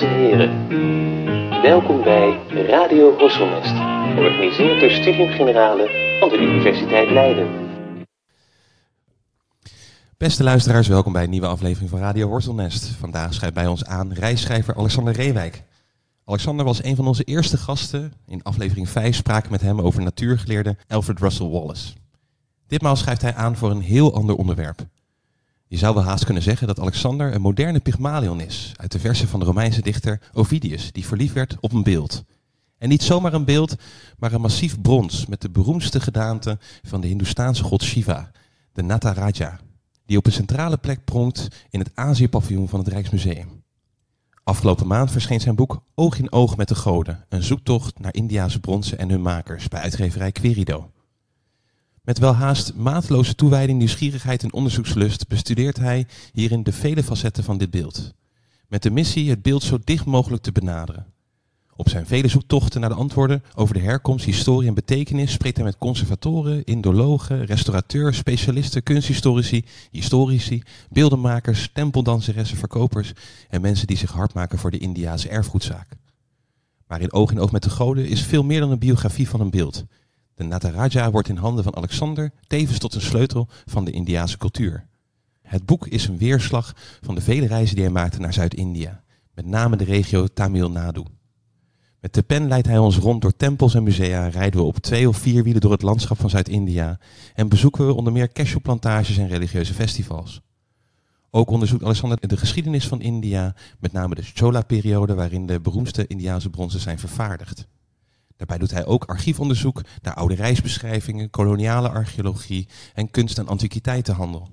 Dames en heren, welkom bij Radio Horselnest, georganiseerd door Studium Generale van de Universiteit Leiden. Beste luisteraars, welkom bij een nieuwe aflevering van Radio Horselnest. Vandaag schrijft bij ons aan reisschrijver Alexander Reewijk. Alexander was een van onze eerste gasten. In aflevering 5 spraken met hem over natuurgeleerde Alfred Russel Wallace. Ditmaal schrijft hij aan voor een heel ander onderwerp. Je zou wel haast kunnen zeggen dat Alexander een moderne Pygmalion is, uit de verse van de Romeinse dichter Ovidius, die verliefd werd op een beeld. En niet zomaar een beeld, maar een massief brons met de beroemdste gedaante van de Hindoestaanse god Shiva, de Nataraja, die op een centrale plek pronkt in het Azië-paviljoen van het Rijksmuseum. Afgelopen maand verscheen zijn boek Oog in Oog met de Goden, een zoektocht naar Indiase bronzen en hun makers bij uitgeverij Querido. Met welhaast mateloze toewijding, nieuwsgierigheid en onderzoekslust bestudeert hij hierin de vele facetten van dit beeld. Met de missie het beeld zo dicht mogelijk te benaderen. Op zijn vele zoektochten naar de antwoorden over de herkomst, historie en betekenis spreekt hij met conservatoren, indologen, restaurateurs, specialisten, kunsthistorici, historici, beeldenmakers, tempeldanseressen, verkopers en mensen die zich hard maken voor de Indiase erfgoedzaak. Maar in Oog in Oog met de Goden is veel meer dan een biografie van een beeld. De Nataraja wordt in handen van Alexander tevens tot een sleutel van de Indiase cultuur. Het boek is een weerslag van de vele reizen die hij maakte naar Zuid-India, met name de regio Tamil Nadu. Met de pen leidt hij ons rond door tempels en musea, rijden we op twee of vier wielen door het landschap van Zuid-India en bezoeken we onder meer cashewplantages en religieuze festivals. Ook onderzoekt Alexander de geschiedenis van India, met name de Chola-periode waarin de beroemdste Indiase bronzen zijn vervaardigd. Daarbij doet hij ook archiefonderzoek naar oude reisbeschrijvingen, koloniale archeologie en kunst- en antiquiteitenhandel.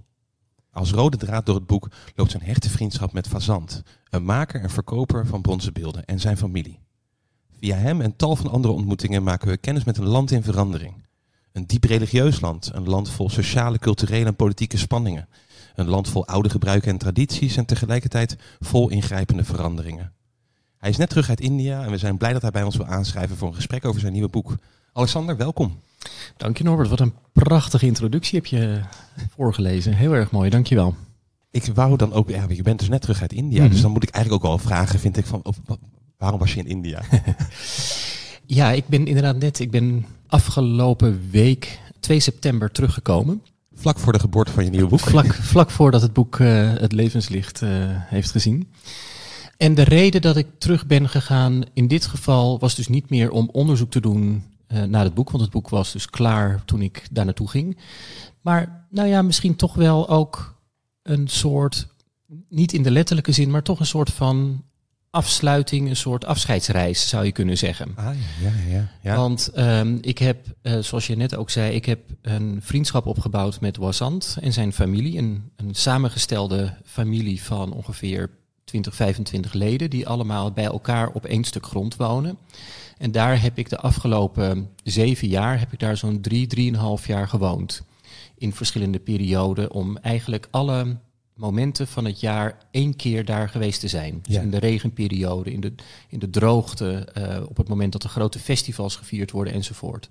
Als rode draad door het boek loopt zijn hechte vriendschap met Fazant, een maker en verkoper van bronzen beelden en zijn familie. Via hem en tal van andere ontmoetingen maken we kennis met een land in verandering. Een diep religieus land, een land vol sociale, culturele en politieke spanningen. Een land vol oude gebruiken en tradities en tegelijkertijd vol ingrijpende veranderingen. Hij is net terug uit India en we zijn blij dat hij bij ons wil aanschrijven voor een gesprek over zijn nieuwe boek. Alexander, welkom. Dank je Norbert, wat een prachtige introductie heb je voorgelezen. Heel erg mooi, dankjewel. Ik wou dan ook, ja, je bent dus net terug uit India, Mhm. dus dan moet ik eigenlijk ook wel vragen, vind ik, van waarom was je in India? Ja, ik ben inderdaad net, ik ben afgelopen week 2 september teruggekomen. Vlak voor de geboorte van je nieuwe boek. Vlak, vlak voordat het boek eh, het levenslicht eh, heeft gezien. En de reden dat ik terug ben gegaan in dit geval was dus niet meer om onderzoek te doen eh, naar het boek, want het boek was dus klaar toen ik daar naartoe ging. Maar nou ja, misschien toch wel ook een soort, niet in de letterlijke zin, maar toch een soort van afsluiting, een soort afscheidsreis zou je kunnen zeggen. Ah, ja, ja, ja. ja. Want ehm, ik heb, eh, zoals je net ook zei, ik heb een vriendschap opgebouwd met Wazant en zijn familie. Een, een samengestelde familie van ongeveer 20, 25 leden, die allemaal bij elkaar op één stuk grond wonen. En daar heb ik de afgelopen zeven jaar, heb ik daar zo'n drie, drieënhalf jaar gewoond. In verschillende perioden om eigenlijk alle momenten van het jaar één keer daar geweest te zijn. Dus Ja. in de regenperiode, in de, in de droogte, eh, op het moment dat de grote festivals gevierd worden enzovoort.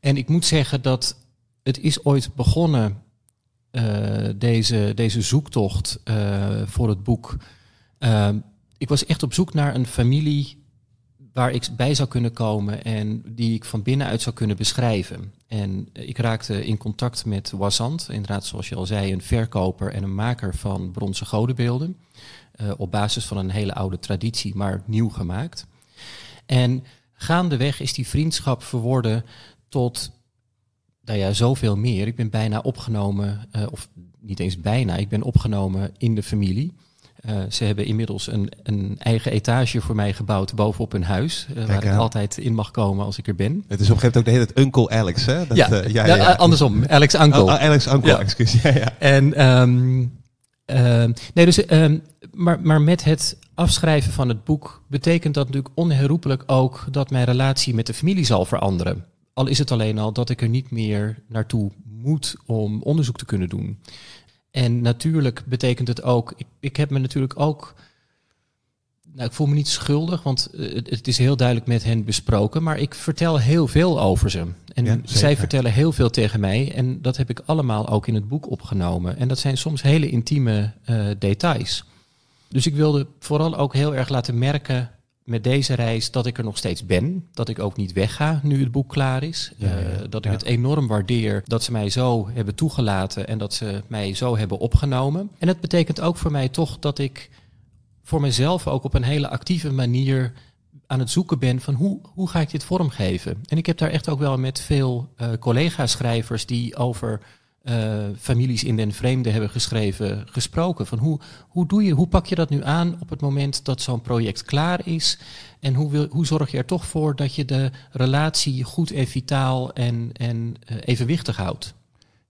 En ik moet zeggen dat het is ooit begonnen, deze, deze zoektocht eh, voor het boek. Eh, ik was echt op zoek naar een familie waar ik bij zou kunnen komen en die ik van binnenuit zou kunnen beschrijven. En ik raakte in contact met Wazant, inderdaad zoals je al zei, een verkoper en een maker van bronzen godenbeelden. eh, op basis van een hele oude traditie, maar nieuw gemaakt. En gaandeweg is die vriendschap verworden tot, nou ja, zoveel meer. Ik ben bijna opgenomen, eh, of niet eens bijna, ik ben opgenomen in de familie. Eh, ze hebben inmiddels een, een eigen etage voor mij gebouwd bovenop hun huis, eh, waar ik altijd in mag komen als ik er ben. Het is op een gegeven moment ook de hele tijd Uncle Alex, hè? Dat, ja, ja, nou, ja. eh, andersom, Alex Uncle. Oh, oh, Alex Uncle, Ja. excuus. Ja, ja. En, ehm, ehm, nee, dus, ehm, maar, maar met het afschrijven van het boek betekent dat natuurlijk onherroepelijk ook dat mijn relatie met de familie zal veranderen. Al is het alleen al dat ik er niet meer naartoe moet om onderzoek te kunnen doen. En natuurlijk betekent het ook, ik, ik heb me natuurlijk ook, nou ik voel me niet schuldig, want eh, het, is heel duidelijk met hen besproken, maar ik vertel heel veel over ze. En Ja, zij vertellen heel veel tegen mij en dat heb ik allemaal ook in het boek opgenomen. En dat zijn soms hele intieme eh, details. Dus ik wilde vooral ook heel erg laten merken met deze reis dat ik er nog steeds ben. Dat ik ook niet wegga nu het boek klaar is. Ja, ja, Eh, dat ik het enorm waardeer dat ze mij zo hebben toegelaten en dat ze mij zo hebben opgenomen. En het betekent ook voor mij toch dat ik voor mezelf ook op een hele actieve manier aan het zoeken ben van hoe, hoe ga ik dit vormgeven. En ik heb daar echt ook wel met veel eh, collega-schrijvers die over eh, families in den vreemde hebben geschreven, gesproken. Van hoe, hoe, doe je, hoe pak je dat nu aan op het moment dat zo'n project klaar is? En hoe, wil, hoe zorg je er toch voor dat je de relatie goed en vitaal en, en eh, evenwichtig houdt?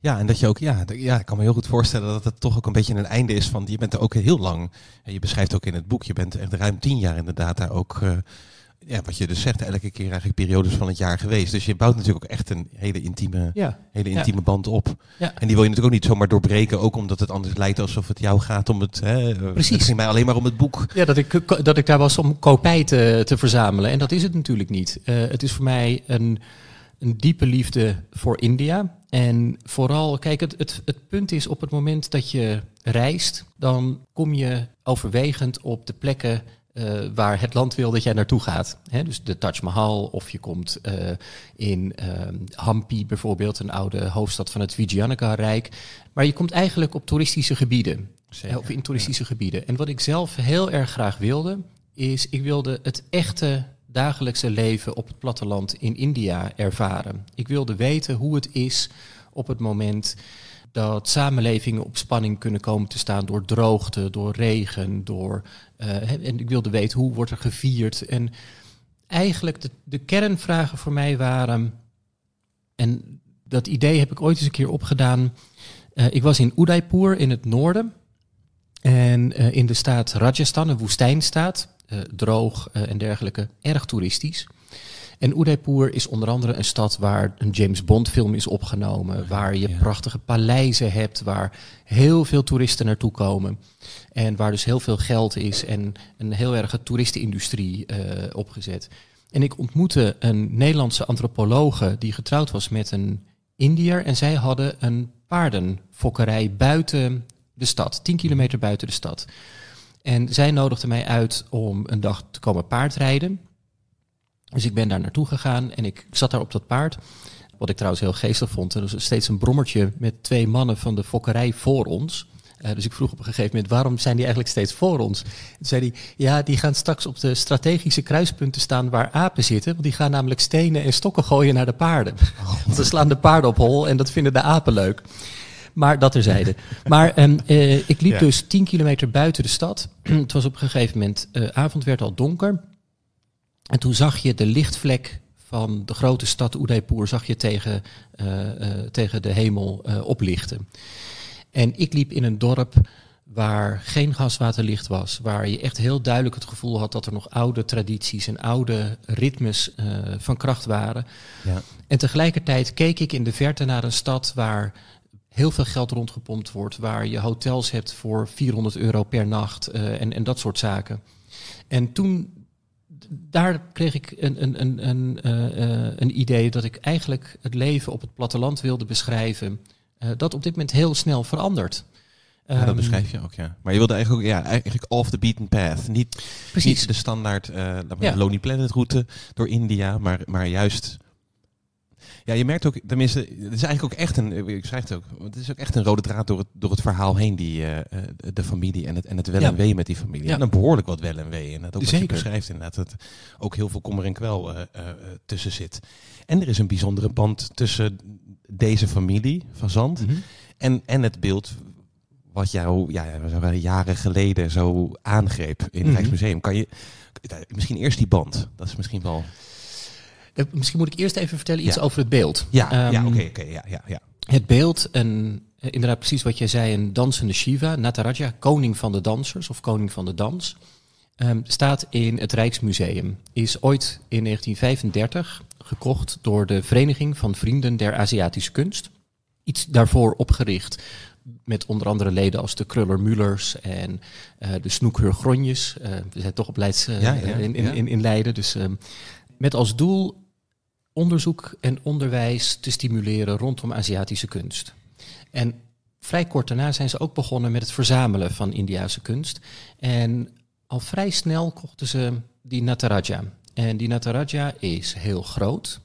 Ja, en dat je ook, ja, ja, ik kan me heel goed voorstellen dat het toch ook een beetje een einde is van, je bent er ook heel lang. En je beschrijft ook in het boek, je bent echt ruim tien jaar inderdaad daar ook, eh, ja, wat je dus zegt, elke keer eigenlijk periodes van het jaar geweest. Dus je bouwt natuurlijk ook echt een hele intieme, Ja, hele Ja. intieme band op. Ja. En die wil je natuurlijk ook niet zomaar doorbreken, ook omdat het anders lijkt alsof het jou gaat om het, hè, eh, Precies. Het ging mij alleen maar om het boek. Ja, dat ik, dat ik daar was om kopij te, te verzamelen. En dat is het natuurlijk niet. Eh, het is voor mij een, een diepe liefde voor India. En vooral, kijk, het, het, het punt is op het moment dat je reist, dan kom je overwegend op de plekken eh, waar het land wil dat jij naartoe gaat. Hè, dus de Taj Mahal, of je komt eh, in eh, Hampi bijvoorbeeld, een oude hoofdstad van het Vijayanagara-rijk. Maar je komt eigenlijk op toeristische gebieden. Zeker, Of in toeristische gebieden. En wat ik zelf heel erg graag wilde, is ik wilde het echte dagelijkse leven op het platteland in India ervaren. Ik wilde weten hoe het is op het moment dat samenlevingen op spanning kunnen komen te staan door droogte, door regen, door. eh, en ik wilde weten hoe wordt er gevierd. En eigenlijk de, de kernvragen voor mij waren. En dat idee heb ik ooit eens een keer opgedaan. Eh, ik was in Udaipur in het noorden. En eh, in de staat Rajasthan, een woestijnstaat, droog en dergelijke, erg toeristisch. En Udaipur is onder andere een stad waar een James Bond film is opgenomen, waar je ja. prachtige paleizen hebt, waar heel veel toeristen naartoe komen. En waar dus heel veel geld is en een heel erge toeristenindustrie eh, opgezet. En ik ontmoette een Nederlandse antropologe die getrouwd was met een Indiër. En zij hadden een paardenfokkerij buiten de stad, 10 kilometer buiten de stad. En zij nodigde mij uit om een dag te komen paardrijden. Dus ik ben daar naartoe gegaan en ik zat daar op dat paard. Wat ik trouwens heel geestig vond. Er was steeds een brommertje met twee mannen van de fokkerij voor ons. Eh, dus ik vroeg op een gegeven moment, waarom zijn die eigenlijk steeds voor ons? Toen zei hij, ja, die gaan straks op de strategische kruispunten staan waar apen zitten. Want die gaan namelijk stenen en stokken gooien naar de paarden. Want ze slaan de paarden op hol en dat vinden de apen leuk. Maar dat terzijde. Maar ehm, eh, ik liep Ja. dus 10 kilometer buiten de stad. Het was op een gegeven moment, eh avond werd al donker. En toen zag je de lichtvlek van de grote stad Udaipur zag je tegen, eh, eh, tegen de hemel eh, oplichten. En ik liep in een dorp waar geen gaswaterlicht was, waar je echt heel duidelijk het gevoel had dat er nog oude tradities en oude ritmes van kracht waren. Ja. En tegelijkertijd keek ik in de verte naar een stad waar heel veel geld rondgepompt wordt, waar je hotels hebt voor 400 euro per nacht en, en dat soort zaken. En toen, daar kreeg ik een, een, een, een, eh, eh, een idee dat ik eigenlijk het leven op het platteland wilde beschrijven, eh, dat op dit moment heel snel verandert. Ja, dat Ehm, beschrijf je ook, ja. Maar je wilde eigenlijk ook, ja, eigenlijk off the beaten path. Niet, Precies. niet de standaard Ja. zeggen, Lonely Planet route door India, maar, maar juist... Ja, je merkt ook, tenminste, het is eigenlijk ook echt een, ik schrijf het ook, het is ook echt een rode draad door het, door het verhaal heen, die, eh, eh, de familie en het, en het wel Ja. en wee met die familie. Ja. En dan behoorlijk wat wel en wee. En dat ook wat je Zeker. beschrijft inderdaad, dat ook heel veel kommer en kwel eh, eh, eh, tussen zit. En er is een bijzondere band tussen deze familie van Zand Mhm. en, en het beeld wat jou ja, jaren geleden zo aangreep in het Mhm. Rijksmuseum. Kan je misschien eerst die band? Dat is misschien wel. Eh, Misschien moet ik eerst even vertellen iets Ja. over het beeld. Ja, ja, Ehm, oké, ja, ja, ja. Het beeld, een, eh, inderdaad precies wat jij zei, een dansende Shiva, Nataraja, koning van de dansers of koning van de dans, ehm, staat in het Rijksmuseum. Is ooit in 1935 gekocht door de Vereniging van Vrienden der Aziatische Kunst. Iets daarvoor opgericht met onder andere leden als de Kruller Mullers en eh, de Snoekheur Gronjes. We zijn toch op Leids Ja, ja, in, in, in Leiden. Dus, ehm, met als doel onderzoek en onderwijs te stimuleren rondom Aziatische kunst. En vrij kort daarna zijn ze ook begonnen met het verzamelen van Indiase kunst. En al vrij snel kochten ze die Nataraja. En die Nataraja is heel groot.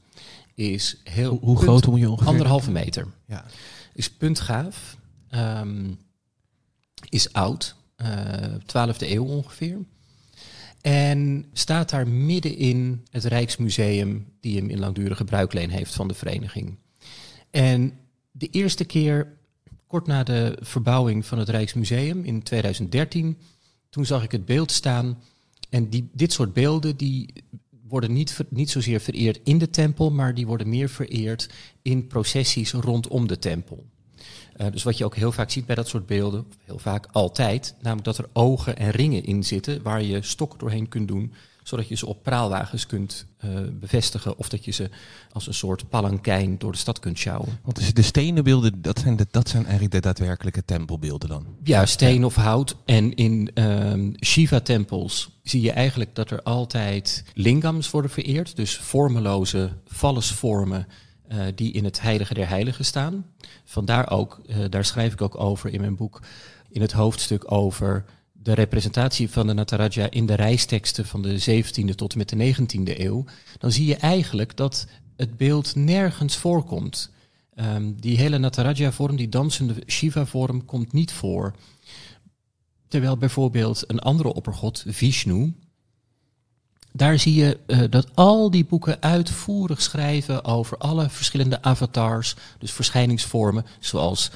Is heel Hoe, hoe punt- groot moet je ongeveer? Anderhalve meter. Ja. Is puntgaaf. ehm, is oud. eh 12e eeuw ongeveer. En staat daar midden in het Rijksmuseum, die hem in langdurige bruikleen heeft van de vereniging. En de eerste keer, kort na de verbouwing van het Rijksmuseum in 2013, toen zag ik het beeld staan. En die, dit soort beelden die worden niet, niet zozeer vereerd in de tempel, maar die worden meer vereerd in processies rondom de tempel. Eh, dus wat je ook heel vaak ziet bij dat soort beelden, heel vaak altijd, namelijk dat er ogen en ringen in zitten waar je stok doorheen kunt doen, zodat je ze op praalwagens kunt eh, bevestigen of dat je ze als een soort palankijn door de stad kunt sjouwen. Want dus de stenen beelden, dat zijn, de, dat zijn eigenlijk de daadwerkelijke tempelbeelden dan. Ja, steen of hout. En in ehm, Shiva-tempels zie je eigenlijk dat er altijd lingams worden vereerd. Dus vormeloze vallesvormen eh, die in het heilige der heiligen staan. Vandaar ook, eh, daar schrijf ik ook over in mijn boek, in het hoofdstuk over de representatie van de Nataraja in de reisteksten van de 17e tot en met de 19e eeuw. Dan zie je eigenlijk dat het beeld nergens voorkomt. Ehm, die hele Nataraja-vorm, die dansende Shiva-vorm, komt niet voor. Terwijl bijvoorbeeld een andere oppergod, Vishnu, daar zie je eh, dat al die boeken uitvoerig schrijven over alle verschillende avatars, dus verschijningsvormen, zoals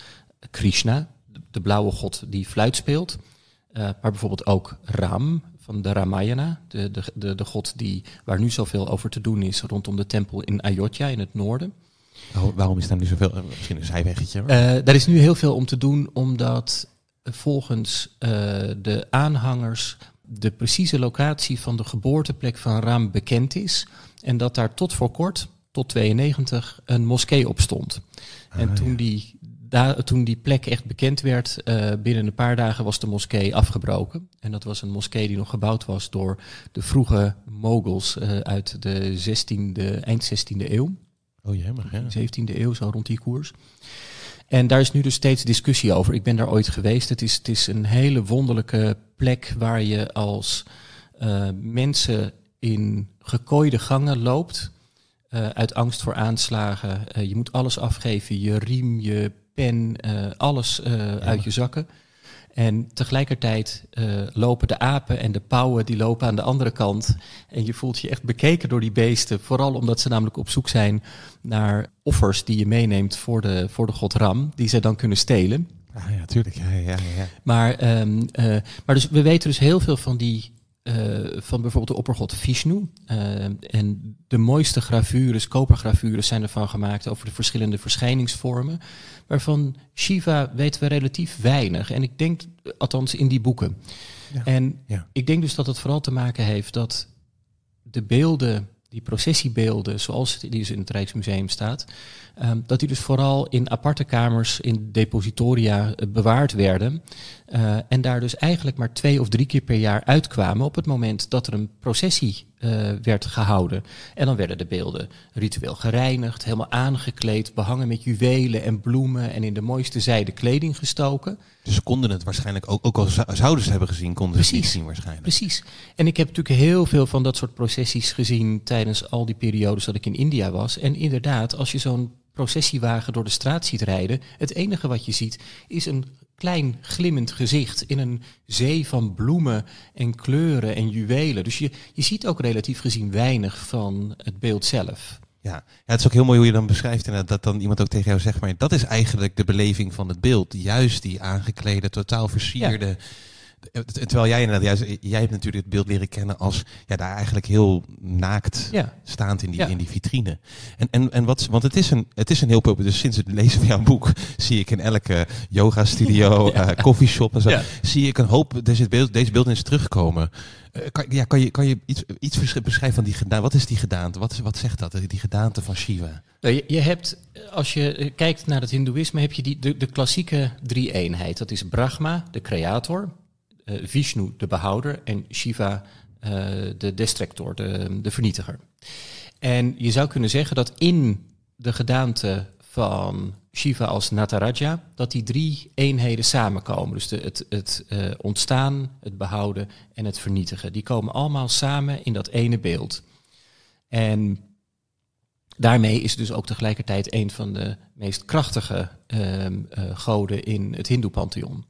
Krishna, de- blauwe god die fluit speelt, eh, maar bijvoorbeeld ook Ram van de Ramayana, de, de, de, de god die, waar nu zoveel over te doen is rondom de tempel in Ayodhya in het noorden. Waarom- Waarom is daar nu zoveel? eh, Misschien een zijweggetje. Eh, daar is nu heel veel om te doen, omdat volgens de aanhangers de precieze locatie van de geboorteplek van Ram bekend is. En dat daar tot voor kort, tot 92, een moskee op stond. en Ah, toen, ja. die, da- toen die plek echt bekend werd, eh, binnen een paar dagen was de moskee afgebroken. En dat was een moskee die nog gebouwd was door de vroege moguls eh, uit de 16e, eind 16e eeuw. Oh jemig, ja. 17e eeuw, zo rond die koers. En daar is nu dus steeds discussie over. Ik ben daar ooit geweest. Het is, het is een hele wonderlijke plek waar je als eh, mensen in gekooide gangen loopt. eh, uit angst voor aanslagen. Eh, je moet alles afgeven. Je riem, je pen, alles uit je zakken. En tegelijkertijd eh, lopen de apen en de pauwen die lopen aan de andere kant. En je voelt je echt bekeken door die beesten. Vooral omdat ze namelijk op zoek zijn naar offers die je meeneemt voor de, voor de god Ram. Die ze dan kunnen stelen. Ah, ja, tuurlijk. Ja, ja, ja. Maar, ehm, eh, maar dus, we weten dus heel veel van die. Eh, van bijvoorbeeld de oppergod Vishnu. Eh, en de mooiste gravures, kopergravures, zijn ervan gemaakt over de verschillende verschijningsvormen. Waarvan Shiva weten we relatief weinig. En ik denk, althans in die boeken. Ja. En Ja. ik denk dus dat het vooral te maken heeft dat de beelden, die processiebeelden, zoals die dus in het Rijksmuseum staat, ehm, dat die dus vooral in aparte kamers, in depositoria eh, bewaard werden. Eh, en daar dus eigenlijk maar twee of drie keer per jaar uitkwamen op het moment dat er een processie eh, werd gehouden. En dan werden de beelden ritueel gereinigd, helemaal aangekleed, behangen met juwelen en bloemen en in de mooiste zijde kleding gestoken. Dus ze konden het waarschijnlijk ook, ook al zou- zouden ze hebben gezien, konden ze het niet Precies. zien waarschijnlijk. Precies. En ik heb natuurlijk heel veel van dat soort processies gezien tijdens al die periodes dat ik in India was. En inderdaad, als je zo'n processiewagen door de straat ziet rijden, het enige wat je ziet is een klein glimmend gezicht in een zee van bloemen en kleuren en juwelen. Dus je, je ziet ook relatief gezien weinig van het beeld zelf. Ja. ja, het is ook heel mooi hoe je dan beschrijft en dat dan iemand ook tegen jou zegt, maar dat is eigenlijk de beleving van het beeld. Juist die aangeklede, totaal versierde. Terwijl jij inderdaad, juist, jij hebt natuurlijk het beeld leren kennen als ja, daar eigenlijk heel naakt Ja. staand in die, Ja. in die vitrine. En, en, en wat, want het is een, het is een heel populair, dus sinds het lezen van jouw boek zie ik in elke yoga studio, Ja. eh coffeeshop en zo, zie ik een hoop deze, beeld, deze beelden eens terugkomen. Eh, kan, ja, kan je, kan je iets, iets besch- beschrijven van die gedaante? Wat is die gedaante? Wat, wat zegt dat, die gedaante van Shiva? Nou, je, je hebt, als je eh, kijkt naar het Hindoeïsme, heb je die, de, de klassieke drie-eenheid. Dat is Brahma, de creator, eh, Vishnu, de behouder, en Shiva, eh, de destructor, de, de vernietiger. En je zou kunnen zeggen dat in de gedaante van Shiva als Nataraja, dat die drie eenheden samenkomen. Dus de, het, het uh, ontstaan, het behouden en het vernietigen. Die komen allemaal samen in dat ene beeld. En daarmee is dus ook tegelijkertijd een van de meest krachtige uh, goden in het Hindoe-pantheon.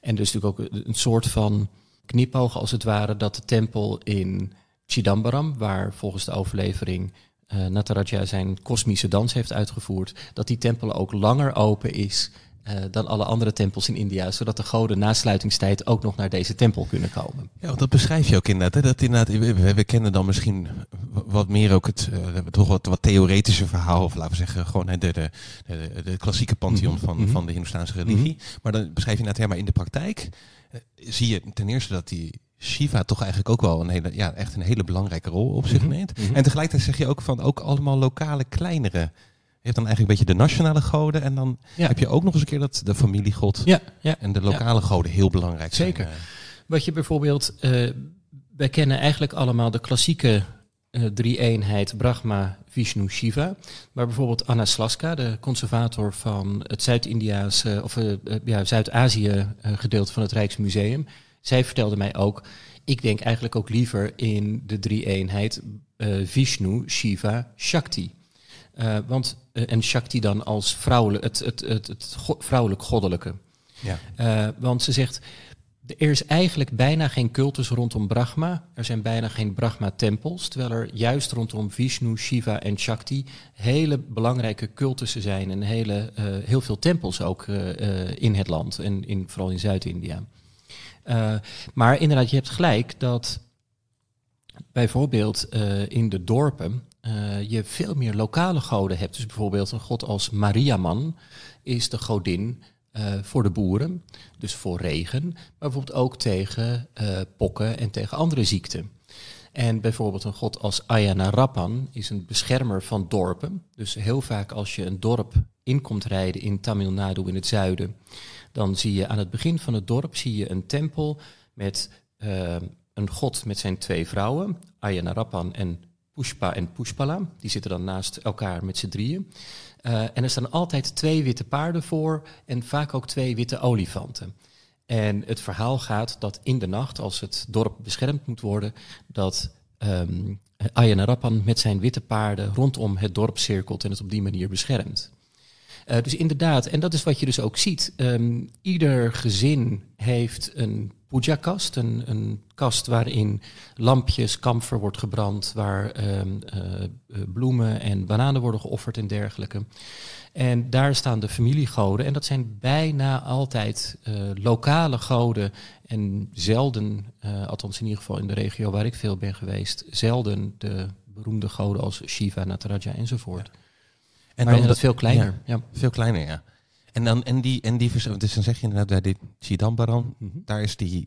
En dus natuurlijk ook een soort van knipoog als het ware dat de tempel in Chidambaram, waar volgens de overlevering uh, Nataraja zijn kosmische dans heeft uitgevoerd, dat die tempel ook langer open is dan alle andere tempels in India, zodat de goden na sluitingstijd ook nog naar deze tempel kunnen komen. Ja, want dat beschrijf je ook inderdaad. Hè? Dat inderdaad we, we, kennen dan misschien wat meer ook het uh, toch wat, wat theoretische verhaal, of laten we zeggen gewoon de, de, de, de klassieke pantheon mm -hmm. van, -hmm. van de Hindoestaanse religie. Mm -hmm. Maar dan beschrijf je inderdaad, maar in de praktijk zie je ten eerste dat die Shiva toch eigenlijk ook wel een hele, ja, echt een hele belangrijke rol op zich neemt. Mm -hmm. En tegelijkertijd zeg je ook van ook allemaal lokale kleinere. Hebt dan eigenlijk een beetje de nationale goden en dan ja. heb je ook nog eens een keer dat de familiegod ja, ja, en de lokale goden heel belangrijk Zeker. zijn. Wat je bijvoorbeeld, uh, wij kennen eigenlijk allemaal de klassieke uh, drie-eenheid Brahma, Vishnu, Shiva. Maar bijvoorbeeld Anna Slaska, de conservator van het Zuid-Indiaanse of uh, ja, Zuid-Azië gedeelte van het Rijksmuseum, zij vertelde mij ook, ik denk eigenlijk ook liever in de drie-eenheid Vishnu, Shiva, Shakti. Uh, want, uh, en Shakti dan als vrouwelijk, het, het, het, het go vrouwelijk-goddelijke. Ja. want ze zegt, er is eigenlijk bijna geen cultus rondom Brahma. Er zijn bijna geen Brahma-tempels. Terwijl er juist rondom Vishnu, Shiva en Shakti hele belangrijke cultussen zijn. En hele, heel veel tempels ook in het land. En in, vooral in Zuid-India. Maar inderdaad, je hebt gelijk dat bijvoorbeeld in de dorpen uh, je veel meer lokale goden hebt. Dus bijvoorbeeld een god als Mariaman is de godin voor de boeren, dus voor regen, maar bijvoorbeeld ook tegen pokken en tegen andere ziekten. En bijvoorbeeld een god als Ayana Rappan is een beschermer van dorpen. Dus heel vaak als je een dorp inkomt rijden in Tamil Nadu in het zuiden, dan zie je aan het begin van het dorp zie je een tempel met uh, een god met zijn twee vrouwen, Ayanarappan en Pushpa en Pushpala. Die zitten dan naast elkaar met z'n drieën. Uh, en er staan altijd twee witte paarden voor en vaak ook twee witte olifanten. En het verhaal gaat dat in de nacht, als het dorp beschermd moet worden, dat um, Ayanarappan met zijn witte paarden rondom het dorp cirkelt en het op die manier beschermt. Uh, dus inderdaad, en dat is wat je dus ook ziet. Um, ieder gezin heeft een puja-kast, een, een, kast waarin lampjes, kamfer wordt gebrand, waar um, uh, bloemen en bananen worden geofferd en dergelijke. En daar staan de familiegoden. En dat zijn bijna altijd uh, lokale goden. En zelden, uh, althans in ieder geval in de regio waar ik veel ben geweest, zelden de beroemde goden als Shiva, Nataraja enzovoort. Ja. En maar dan dat veel kleiner. Ja, ja, Veel kleiner, ja. En dan, en die, en die, dus dan zeg je inderdaad bij dit Chidambaran, mm -hmm. daar is die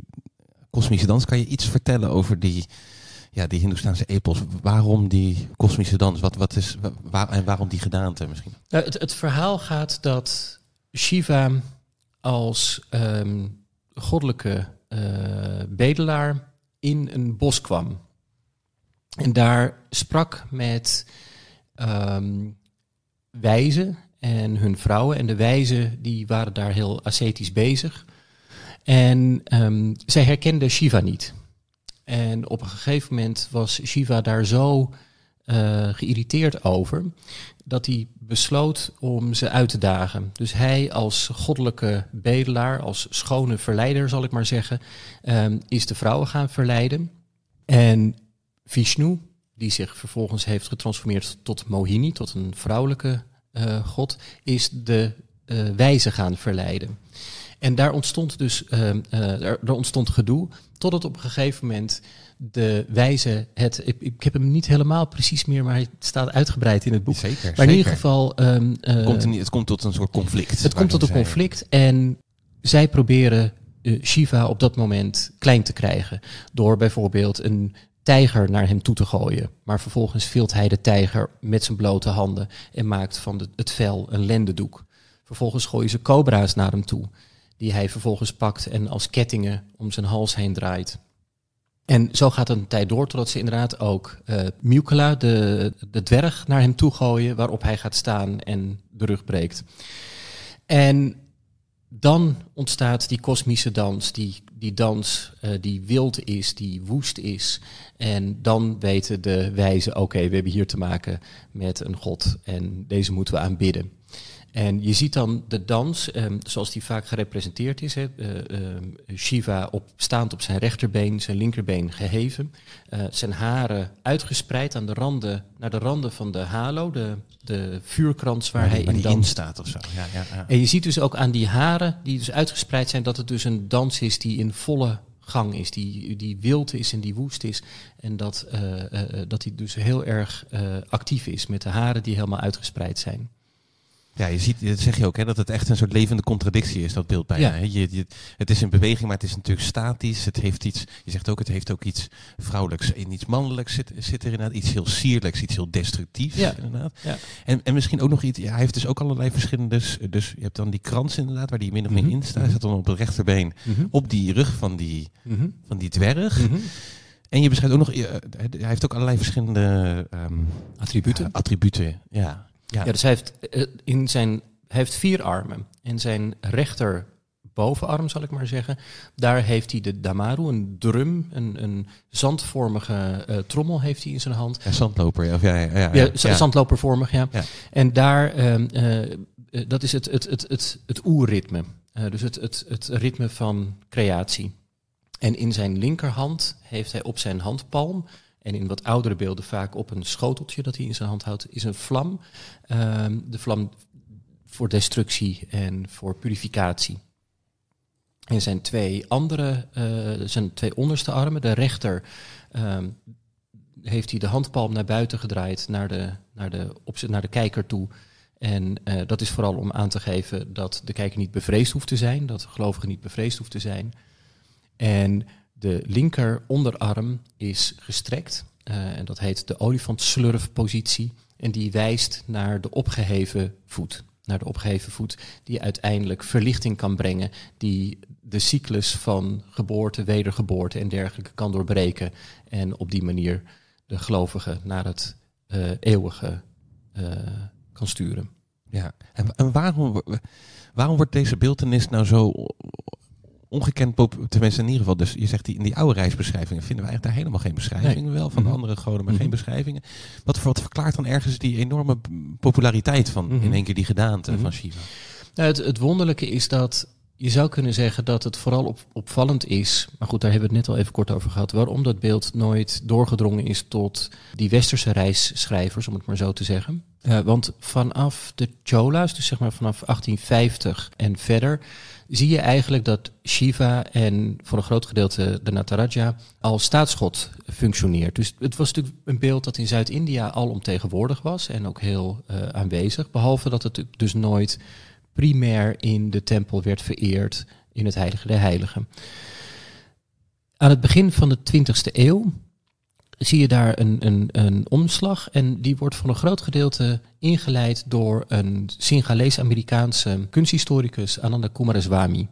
kosmische dans. Kan je iets vertellen over die, ja, die Hindoestaanse epos? Waarom die kosmische dans? Wat, wat is, waar, en waarom die gedaante misschien? Nou, het, het verhaal gaat dat Shiva als um, goddelijke uh, bedelaar in een bos kwam. En daar sprak met um, wijzen en hun vrouwen. En de wijzen die waren daar heel ascetisch bezig. En um, zij herkende Shiva niet. En op een gegeven moment was Shiva daar zo uh, geïrriteerd over dat hij besloot om ze uit te dagen. Dus hij als goddelijke bedelaar, als schone verleider zal ik maar zeggen, um, is de vrouwen gaan verleiden. En Vishnu, die zich vervolgens heeft getransformeerd tot Mohini, tot een vrouwelijke uh, God, is de uh, wijze gaan verleiden. En daar ontstond dus uh, er, er, ontstond gedoe, totdat op een gegeven moment de wijze het. Ik, ik, heb hem niet helemaal precies meer, maar hij staat uitgebreid in het boek. Zeker. Maar zeker. in ieder geval. Um, komt het komt tot een soort conflict. Het komt tot een conflict en zij proberen Shiva op dat moment klein te krijgen. Door bijvoorbeeld een tijger naar hem toe te gooien. Maar vervolgens vilt hij de tijger met zijn blote handen en maakt van de, het vel een lendendoek. Vervolgens gooien ze cobra's naar hem toe, die hij vervolgens pakt en als kettingen om zijn hals heen draait. En zo gaat het een tijd door totdat ze inderdaad ook uh, Mukela, de, de dwerg, naar hem toe gooien, waarop hij gaat staan en de rug breekt. En dan ontstaat die kosmische dans, die, die dans uh, die wild is, die woest is. En dan weten de wijzen, oké, we hebben hier te maken met een god en deze moeten we aanbidden. En je ziet dan de dans, um, zoals die vaak gerepresenteerd is. Hè, uh, Shiva op, staand op zijn rechterbeen, zijn linkerbeen geheven. Uh, zijn haren uitgespreid aan de randen, naar de randen van de halo, de, de vuurkrans waar, hij in, dans. staat of zo. Ja, ja, ja. En je ziet dus ook aan die haren, die dus uitgespreid zijn, dat het dus een dans is die in volle gang is, die, die wild is en die woest is. En dat, dat hij dus heel erg actief is met de haren die helemaal uitgespreid zijn. Ja, je ziet, dat zeg je ook, hè, dat het echt een soort levende contradictie is, dat beeld bijna. Ja. Hè? Je, je, het is in beweging, maar het is natuurlijk statisch. Het heeft iets, je zegt ook, het heeft ook iets vrouwelijks. In iets mannelijks zit, zit er inderdaad iets heel sierlijks, iets heel destructiefs. Ja. Inderdaad. Ja. En, en misschien ook nog iets, ja, hij heeft dus ook allerlei verschillende, dus, dus je hebt dan die krans inderdaad, waar die min of meer mm -hmm. in staat. Hij staat dan op het rechterbeen, mm -hmm. op die rug van die, mm -hmm. van die dwerg. En je beschrijft ook nog, hij heeft ook allerlei verschillende um, attributen. Uh, attributen, ja. Ja. ja, dus hij heeft, in zijn, hij heeft vier armen. En zijn rechter bovenarm, zal ik maar zeggen, daar heeft hij de damaru, een drum, een, een zandvormige uh, trommel heeft hij in zijn hand. Ja, zandloper, ja. ja, ja, ja, ja, ja. zandlopervormig, ja. ja. En daar, uh, uh, dat is het, het, het, het, het oerritme. dus het, het, het ritme van creatie. En in zijn linkerhand heeft hij op zijn handpalm en in wat oudere beelden vaak op een schoteltje dat hij in zijn hand houdt, is een vlam. Um, de vlam voor destructie en voor purificatie. En zijn twee andere, uh, zijn twee onderste armen, de rechter, um, heeft hij de handpalm naar buiten gedraaid, naar de, naar de, op, naar de kijker toe. En uh, dat is vooral om aan te geven dat de kijker niet bevreesd hoeft te zijn, dat de gelovige niet bevreesd hoeft te zijn. En de linker onderarm is gestrekt. Uh, en dat heet de olifantslurfpositie. En die wijst naar de opgeheven voet. Naar de opgeheven voet die uiteindelijk verlichting kan brengen. Die de cyclus van geboorte, wedergeboorte en dergelijke kan doorbreken. En op die manier de gelovige naar het uh, eeuwige uh, kan sturen. Ja, en, en waarom, waarom wordt deze beeldenis nou zo ongekend, tenminste in ieder geval, dus je zegt die, in die oude reisbeschrijvingen vinden we eigenlijk daar helemaal geen beschrijvingen nee. wel van Mhm. de andere goden, maar geen beschrijvingen. Wat, wat verklaart dan ergens die enorme populariteit van Mhm. in één keer die gedaante van Shiva? Nou, het, het wonderlijke is dat je zou kunnen zeggen dat het vooral op, opvallend is, maar goed, daar hebben we het net al even kort over gehad, waarom dat beeld nooit doorgedrongen is tot die westerse reisschrijvers, om het maar zo te zeggen. Uh, want vanaf de Chola's, dus zeg maar vanaf 1850 en verder, zie je eigenlijk dat Shiva en voor een groot gedeelte de Nataraja als staatsgod functioneert. Dus het was natuurlijk een beeld dat in Zuid-India al omtegenwoordig was en ook heel uh, aanwezig, behalve dat het dus nooit primair in de tempel werd vereerd in het Heilige der Heiligen. Aan het begin van de 20e eeuw zie je daar een, een, een omslag en die wordt voor een groot gedeelte ingeleid door een Singalees-Amerikaanse kunsthistoricus Ananda Kumaraswamy.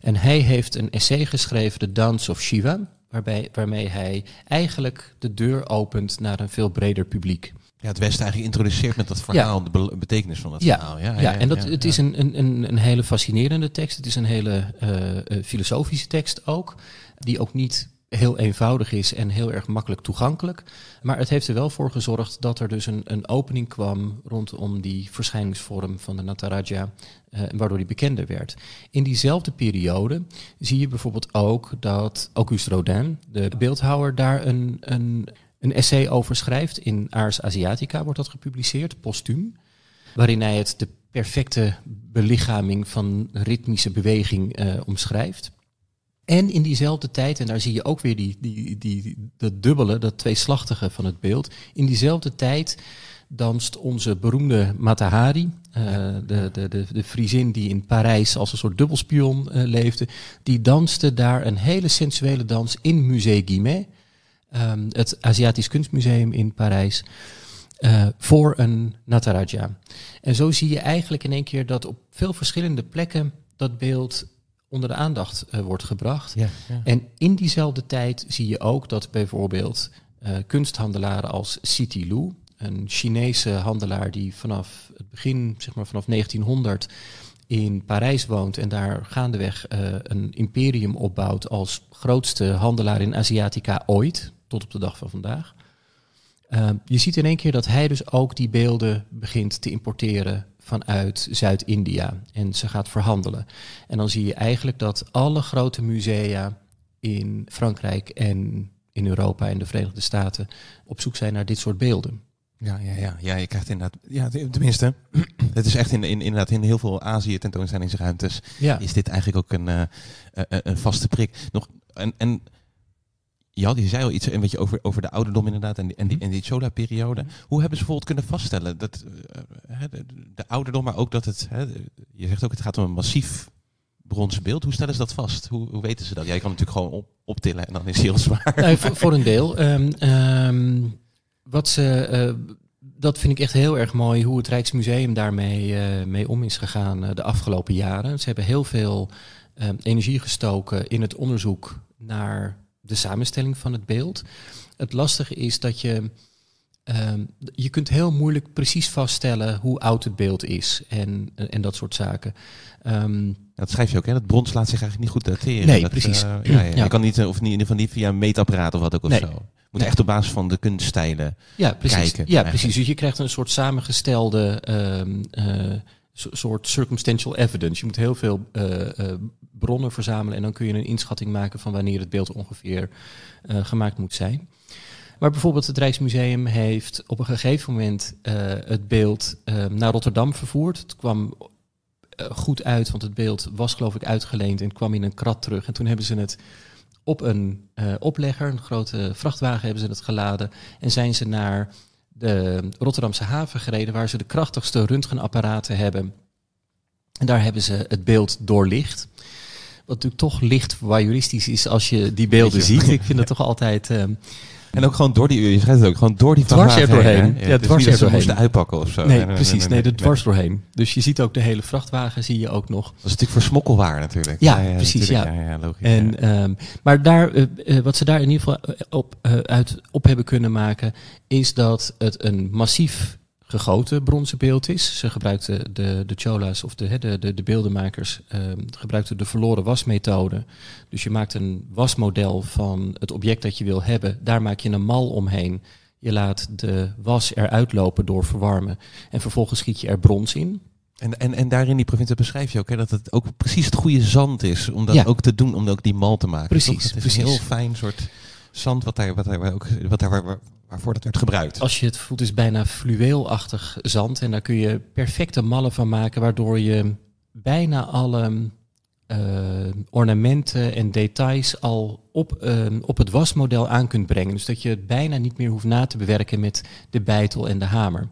En hij heeft een essay geschreven, The Dance of Shiva, waarbij, waarmee hij eigenlijk de deur opent naar een veel breder publiek. Ja, het Westen eigenlijk introduceert met dat verhaal ja. de betekenis van dat ja. verhaal. Ja, ja, ja en dat, het is een, een, een hele fascinerende tekst. Het is een hele uh, filosofische tekst ook, die ook niet heel eenvoudig is en heel erg makkelijk toegankelijk. Maar het heeft er wel voor gezorgd dat er dus een, een opening kwam rondom die verschijningsvorm van de Nataraja, uh, waardoor die bekender werd. In diezelfde periode zie je bijvoorbeeld ook dat Auguste Rodin, de beeldhouwer, daar een, een, een essay over schrijft. In Ars Asiatica wordt dat gepubliceerd, postuum, waarin hij het de perfecte belichaming van ritmische beweging uh, omschrijft. En in diezelfde tijd, en daar zie je ook weer die, die, die, dat dubbele, dat tweeslachtige van het beeld. In diezelfde tijd danst onze beroemde Matahari, uh, de, de, de, de die in Parijs als een soort dubbelspion uh, leefde. Die danste daar een hele sensuele dans in Musée Guimet, um, het Aziatisch Kunstmuseum in Parijs. Uh, voor een Nataraja. En zo zie je eigenlijk in één keer dat op veel verschillende plekken dat beeld onder de aandacht eh, wordt gebracht. Ja, ja. En in diezelfde tijd zie je ook dat bijvoorbeeld eh, kunsthandelaren als City Lu, een Chinese handelaar die vanaf het begin, zeg maar vanaf 1900, in Parijs woont en daar gaandeweg eh, een imperium opbouwt als grootste handelaar in Aziatica ooit, tot op de dag van vandaag. Uh, je ziet in één keer dat hij dus ook die beelden begint te importeren vanuit Zuid-India. En ze gaat verhandelen. En dan zie je eigenlijk dat alle grote musea in Frankrijk en in Europa en de Verenigde Staten op zoek zijn naar dit soort beelden. Ja, ja, ja, ja, je krijgt inderdaad, ja, tenminste, het is echt in, in, inderdaad in heel veel Azië tentoonstellingsruimtes Ja, is dit eigenlijk ook een, eh, eh, een vaste prik. Nog, en, en je, had, je zei al iets een beetje over, over de ouderdom inderdaad en die, en die, en die Chola-periode. Hoe hebben ze bijvoorbeeld kunnen vaststellen dat eh, de, de ouderdom, maar ook dat het, hè, je zegt ook het gaat om een massief bronzen beeld. Hoe stellen ze dat vast? Hoe, hoe weten ze dat? Jij kan natuurlijk gewoon op, optillen en dan is het heel zwaar. Nee, voor, voor een deel. Ehm, ehm, wat ze, eh, dat vind ik echt heel erg mooi hoe het Rijksmuseum daarmee eh, mee om is gegaan de afgelopen jaren. Ze hebben heel veel ehm, energie gestoken in het onderzoek naar de samenstelling van het beeld. Het lastige is dat je. ehm, je kunt heel moeilijk precies vaststellen hoe oud het beeld is en, en dat soort zaken. Ehm, Dat schrijf je ook, hè? Dat brons laat zich eigenlijk niet goed dateren. Nee, Dat, precies. eh, ja, ja. Ja. Je kan niet, eh, of niet, in ieder geval niet via een meetapparaat of wat ook of Nee. zo. Je moet Nee. echt op basis van de kunststijlen. Ja, precies. kijken, ja, eigenlijk. precies. Dus je krijgt een soort samengestelde ehm, eh, soort circumstantial evidence. Je moet heel veel eh, eh, bronnen verzamelen en dan kun je een inschatting maken van wanneer het beeld ongeveer eh, gemaakt moet zijn. Maar bijvoorbeeld het Rijksmuseum heeft op een gegeven moment het beeld eh, naar Rotterdam vervoerd. Het kwam goed uit, want het beeld was geloof ik uitgeleend en kwam in een krat terug. En toen hebben ze het op een oplegger, een grote vrachtwagen, hebben ze het geladen. En zijn ze naar de Rotterdamse haven gereden, waar ze de krachtigste röntgenapparaten hebben. En daar hebben ze het beeld doorlicht. Wat natuurlijk toch licht voyeuristisch is als je die beelden ziet. Ik vind dat toch altijd... ehm, En ook gewoon door die, je schrijft het ook, gewoon door die Dwars er doorheen. heen? Ja, is dwars dat er ze doorheen. moesten uitpakken of zo. nee, precies. Nee, de Dat dwars doorheen. Dus je ziet ook de hele vrachtwagen, zie je ook nog. is natuurlijk voor smokkelwaar natuurlijk. Ja, precies, ja. ja, ja, logisch. En, ja. ehm, maar daar, eh, eh, wat ze daar in ieder geval eh, op, eh, uit op hebben kunnen maken, is dat het een massief gegoten bronzen beeld is. Ze gebruikten de, de chola's of de, de, de, de beeldenmakers ehm, gebruikten de verloren wasmethode. Dus je maakt een wasmodel van het object dat je wil hebben. Daar maak je een mal omheen. Je laat de was eruit lopen door verwarmen. En vervolgens schiet je er brons in. En, en, en daar in die provincie beschrijf je ook hè, dat het ook precies het goede zand is om dat Ja. ook te doen, om ook die mal te maken. Precies, toch? Het is precies. een heel fijn soort zand wat daar, wat daar, ook, wat daar waar- waarvoor dat werd gebruikt. Als je het voelt, is bijna fluweelachtig zand. En daar kun je perfecte mallen van maken, waardoor je bijna alle ornamenten en details al op, eh, op het wasmodel aan kunt brengen. Dus dat je het bijna niet meer hoeft na te bewerken met de bijtel en de hamer.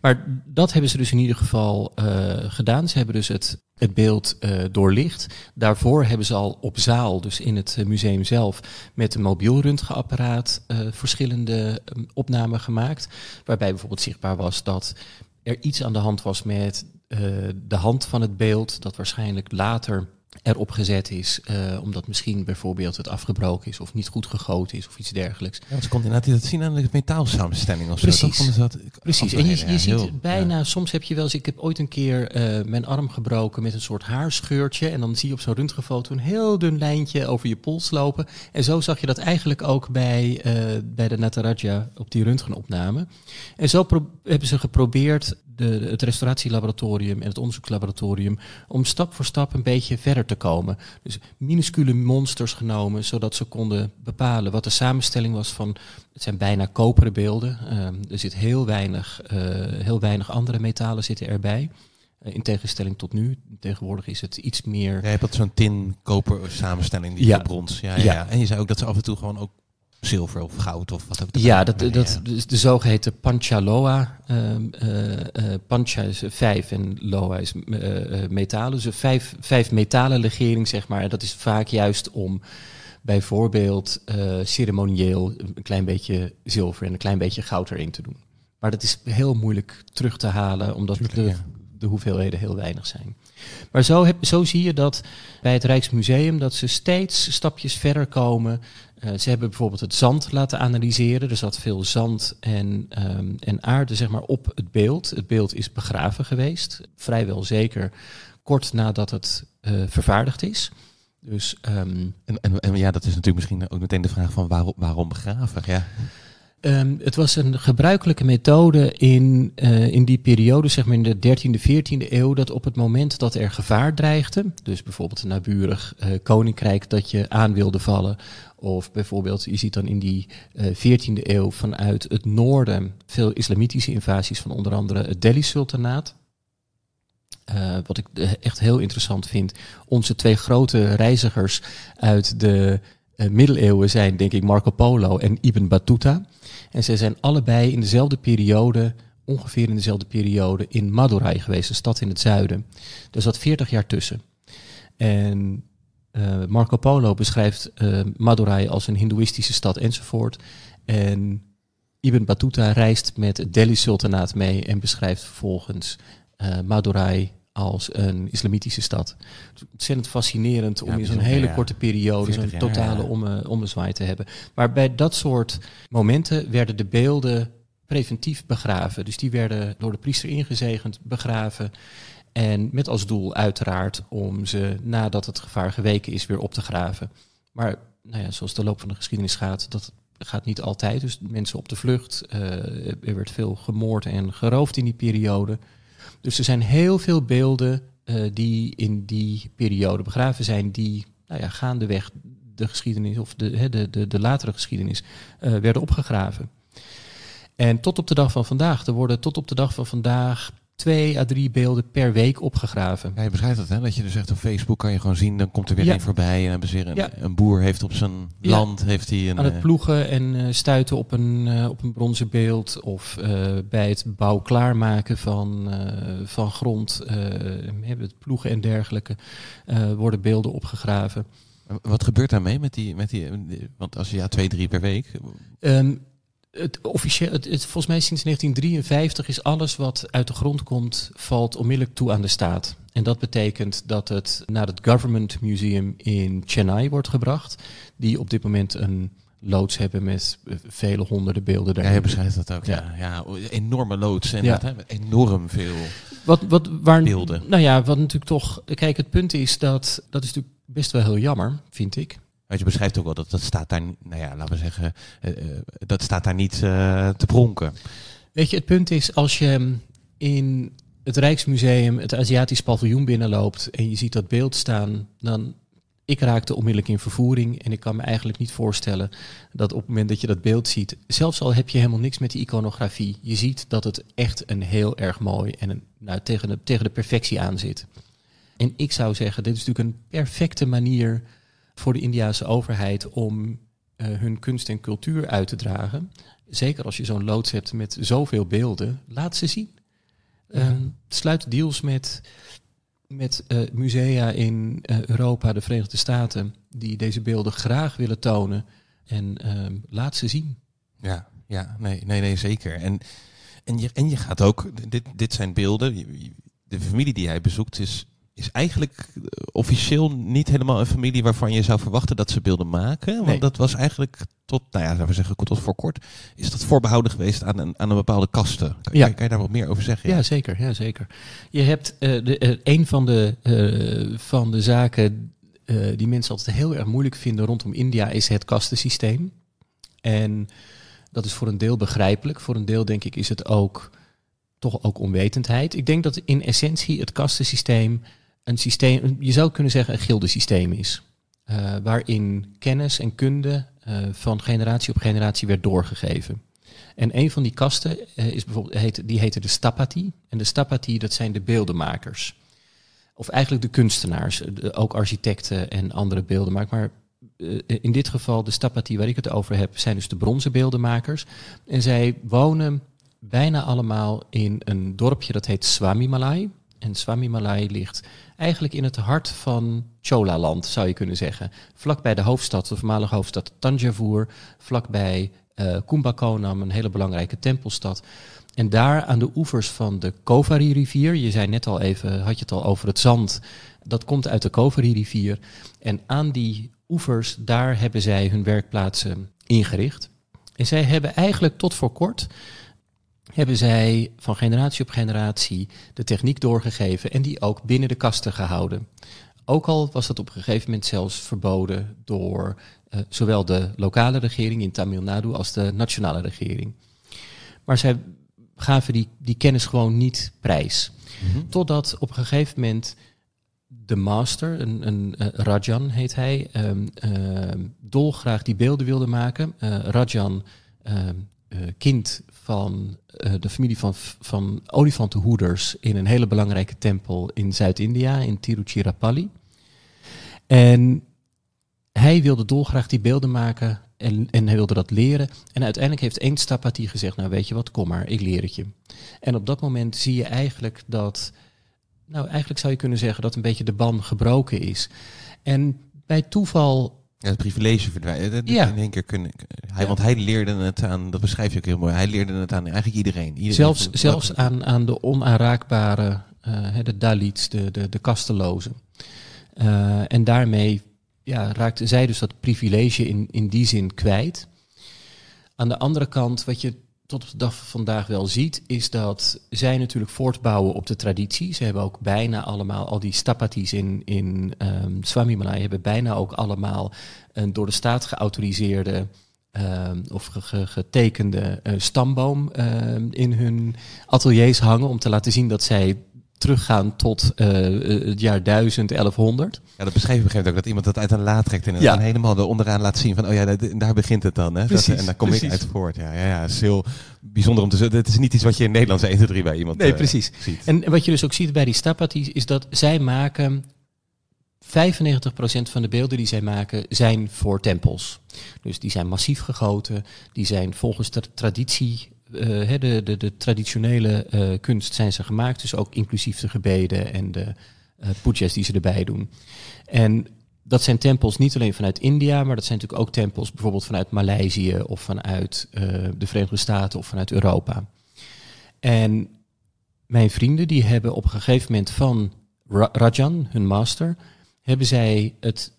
Maar dat hebben ze dus in ieder geval eh, gedaan. Ze hebben dus het, het beeld eh, doorlicht. Daarvoor hebben ze al op zaal, dus in het eh, museum zelf, met een mobiel röntgenapparaat eh, verschillende eh, opnamen gemaakt. Waarbij bijvoorbeeld zichtbaar was dat er iets aan de hand was met eh, de hand van het beeld, dat waarschijnlijk later erop gezet is, eh, omdat misschien bijvoorbeeld het afgebroken is of niet goed gegoten is of iets dergelijks. Ja, ze komt inderdaad dat zien aan de metaalsamenstelling of zo. Precies. ze dat Precies, en je, je ja, ziet heel- bijna, soms heb je wel eens, ik heb ooit een keer eh, mijn arm gebroken met een soort haarscheurtje. En dan zie je op zo'n röntgenfoto een heel dun lijntje over je pols lopen. En zo zag je dat eigenlijk ook bij, eh, bij de Nataraja op die röntgenopname. En zo hebben ze geprobeerd, de, het restauratielaboratorium en het onderzoekslaboratorium, om stap voor stap een beetje verder te komen. Dus minuscule monsters genomen, zodat ze konden bepalen wat de samenstelling was van het zijn bijna koperen beelden. Ehm, er zit heel weinig, eh, heel weinig andere metalen zitten erbij. Eh, in tegenstelling tot nu. Tegenwoordig is het iets meer. Ja, je hebt dat zo'n tin koper samenstelling die Ja. brons. Ja, ja, Ja. ja. En je zei ook dat ze af en toe gewoon ook zilver of goud of wat ook. Ja, dat, dat ja. is de zogeheten Panchaloa. ehm eh, eh, pancha is vijf en Loa is eh, eh, metalen. Dus een vijf, vijf metalen legering, zeg maar. Dat is vaak juist om bijvoorbeeld eh, ceremonieel een klein beetje zilver en een klein beetje goud erin te doen. Maar dat is heel moeilijk terug te halen, omdat Tuurlijk, de, ja. de hoeveelheden heel weinig zijn. Maar zo, heb, zo zie je dat bij het Rijksmuseum dat ze steeds stapjes verder komen. Uh, ze hebben bijvoorbeeld het zand laten analyseren. Er zat veel zand en, um, en aarde zeg maar, op het beeld. Het beeld is begraven geweest, vrijwel zeker kort nadat het uh, vervaardigd is. Dus, um, en, en, en, ja, dat is natuurlijk misschien ook meteen de vraag van waarom, waarom begraven? Ja. Um, het was een gebruikelijke methode in, uh, in die periode, zeg maar in de 13e, 14e eeuw, dat op het moment dat er gevaar dreigde, dus bijvoorbeeld een naburig uh, koninkrijk dat je aan wilde vallen, of bijvoorbeeld, je ziet dan in die uh, 14e eeuw vanuit het noorden veel islamitische invasies van onder andere het Delhi-sultanaat. Wat ik echt heel interessant vind. Onze twee grote reizigers uit de middeleeuwen zijn, denk ik, Marco Polo en Ibn Battuta. En zij zijn allebei in dezelfde periode, ongeveer in dezelfde periode, in Madurai geweest, een stad in het zuiden. Er zat 40 jaar tussen. En uh, Marco Polo beschrijft Madurai als een hindoeïstische stad enzovoort. En Ibn Battuta reist met het Delhi-sultanaat mee en beschrijft vervolgens uh, Madurai als een islamitische stad. Ontzettend fascinerend om ja, in zo'n hele ja. korte periode zo'n totale ja, om, ommezwaai te hebben. Maar bij dat soort momenten werden de beelden preventief begraven. Dus die werden door de priester ingezegend, begraven. En met als doel uiteraard om ze nadat het gevaar geweken is weer op te graven. Maar nou ja, zoals de loop van de geschiedenis gaat, dat gaat niet altijd. Dus mensen op de vlucht. Uh, er werd veel gemoord en geroofd in die periode. Dus er zijn heel veel beelden uh, die in die periode begraven zijn, die nou ja, gaandeweg de geschiedenis of de, de, de, de latere geschiedenis uh, werden opgegraven. En tot op de dag van vandaag, er worden tot op de dag van vandaag twee à drie beelden per week opgegraven. Ja, je beschrijft dat, hè? Dat je dus echt op Facebook kan je gewoon zien, dan komt er weer ja. een voorbij. En een, ja. een boer heeft op zijn ja. land heeft hij een. Aan het ploegen en uh, stuiten op een, uh, op een bronzen beeld. Of uh, bij het bouw klaarmaken van, van grond, het ploegen en dergelijke, worden beelden opgegraven. Wat gebeurt daarmee met die, met die, want als je ja, twee, drie per week. Um, het, officieel, het, het, volgens mij sinds 1953 is alles wat uit de grond komt, valt onmiddellijk toe aan de staat. En dat betekent dat het naar het Government Museum in Chennai wordt gebracht, die op dit moment een loods hebben met vele honderden beelden. Ja, je beschrijft dat ook. Ja, ja. ja enorme loods en ja. dat, enorm veel wat, wat, waar, beelden. Nou ja, wat natuurlijk toch. Kijk, het punt is dat dat is natuurlijk best wel heel jammer, vind ik. Want je beschrijft ook wel dat dat staat daar, nou ja, laten we zeggen, uh, dat staat daar niet uh, te pronken. Weet je, het punt is als je in het Rijksmuseum het Aziatisch paviljoen binnenloopt en je ziet dat beeld staan, dan ik raakte onmiddellijk in vervoering en ik kan me eigenlijk niet voorstellen dat op het moment dat je dat beeld ziet, zelfs al heb je helemaal niks met die iconografie, je ziet dat het echt een heel erg mooi en een, nou, tegen, tegen de perfectie aan zit. En ik zou zeggen, dit is natuurlijk een perfecte manier voor de Indiaanse overheid om uh, hun kunst en cultuur uit te dragen. Zeker als je zo'n loods hebt met zoveel beelden, laat ze zien. Uh, sluit deals met, met uh, musea in Europa, de Verenigde Staten, die deze beelden graag willen tonen. En ehm, laat ze zien. Ja, ja nee, nee, nee zeker. En, en, je, en je gaat ook, dit, dit zijn beelden, de familie die hij bezoekt is is eigenlijk eh, officieel niet helemaal een familie waarvan je zou verwachten dat ze beelden maken. Want nee. dat was eigenlijk tot, nou ja, zou we zeggen, tot voor kort, is dat voorbehouden geweest aan een, aan een bepaalde kasten. Kan, ja. kan je daar wat meer over zeggen? Ja, zeker. Ja, zeker. Je hebt uh, de, uh, een van de, uh, van de zaken die mensen altijd heel erg moeilijk vinden rondom India is het kastensysteem. En dat is voor een deel begrijpelijk. Voor een deel denk ik is het ook toch ook onwetendheid. Ik denk dat in essentie het kastensysteem een systeem, je zou kunnen zeggen een gildesysteem is. Uh, waarin kennis en kunde uh, van generatie op generatie werd doorgegeven. En een van die kasten uh, is bijvoorbeeld, heet, die heette de Stapati. En de Stapati, dat zijn de beeldenmakers. Of eigenlijk de kunstenaars, ook architecten en andere beeldenmakers. Maar in dit geval, de Stapati waar ik het over heb, zijn dus de bronzen beeldenmakers. En zij wonen bijna allemaal in een dorpje dat heet Swamimalai. En Swamimalai ligt eigenlijk in het hart van Chola-land, zou je kunnen zeggen. Vlakbij de hoofdstad, de voormalige hoofdstad Tanjavur, vlakbij uh, Kumbakonam, een hele belangrijke tempelstad. En daar aan de oevers van de Kovari-rivier, je zei net al even, had je het al over het zand, dat komt uit de Kovari-rivier. En aan die oevers, daar hebben zij hun werkplaatsen ingericht. En zij hebben eigenlijk tot voor kort, hebben zij van generatie op generatie de techniek doorgegeven en die ook binnen de kasten gehouden. Ook al was dat op een gegeven moment zelfs verboden door uh, zowel de lokale regering in Tamil Nadu als de nationale regering. Maar zij gaven die, die kennis gewoon niet prijs. Mm -hmm. Totdat op een gegeven moment de master, een, een uh, Rajan heet hij, um, uh, dolgraag die beelden wilde maken. Uh, Rajan, kind van de familie van, van olifantenhoeders in een hele belangrijke tempel in Zuid-India, in Tiruchirappalli. En hij wilde dolgraag die beelden maken en, en hij wilde dat leren. En uiteindelijk heeft één Stapati gezegd, nou weet je wat, kom maar, ik leer het je. En op dat moment zie je eigenlijk dat, nou eigenlijk zou je kunnen zeggen dat een beetje de ban gebroken is. En bij toeval ja, het privilege verdwijnt. Ja. In één keer kunnen, hij, Want hij leerde het aan, dat beschrijf je ook heel mooi, hij leerde het aan eigenlijk iedereen. iedereen zelfs zelfs aan, aan de onaanraakbare, uh, de Dalits, de, de, de kastelozen. Uh, en daarmee ja, raakte zij dus dat privilege in, in die zin kwijt. Aan de andere kant, wat je tot op de dag van vandaag wel ziet, is dat zij natuurlijk voortbouwen op de traditie. Ze hebben ook bijna allemaal, al die stapatis in, in um, Swami Malaya hebben bijna ook allemaal een door de staat geautoriseerde um, of ge, getekende uh, stamboom um, in hun ateliers hangen om te laten zien dat zij teruggaan tot uh, het jaar 1000, 1100. Ja, dat beschrijf je op een gegeven moment ook, dat iemand dat uit een la trekt en Ja. helemaal er onderaan laat zien van, oh ja, dat- daar begint het dan. Hè? Precies, dat, en daar kom precies. ik uit voort. Ja, ja, ja, het is heel bijzonder om te zeggen. Het is niet iets wat je in Nederland 1, 2, 3 bij iemand Nee, eh, precies. ziet. En wat je dus ook ziet bij die stapatis is dat zij maken 95% van de beelden die zij maken zijn voor tempels. Dus die zijn massief gegoten, die zijn volgens de traditie, eh, de, de, de traditionele eh, kunst zijn ze gemaakt, dus ook inclusief de gebeden en de eh pujas die ze erbij doen. En dat zijn tempels niet alleen vanuit India, maar dat zijn natuurlijk ook tempels bijvoorbeeld vanuit Maleisië of vanuit de Verenigde Staten of vanuit Europa. En mijn vrienden die hebben op een gegeven moment van Ra- Rajan, hun master, hebben zij het,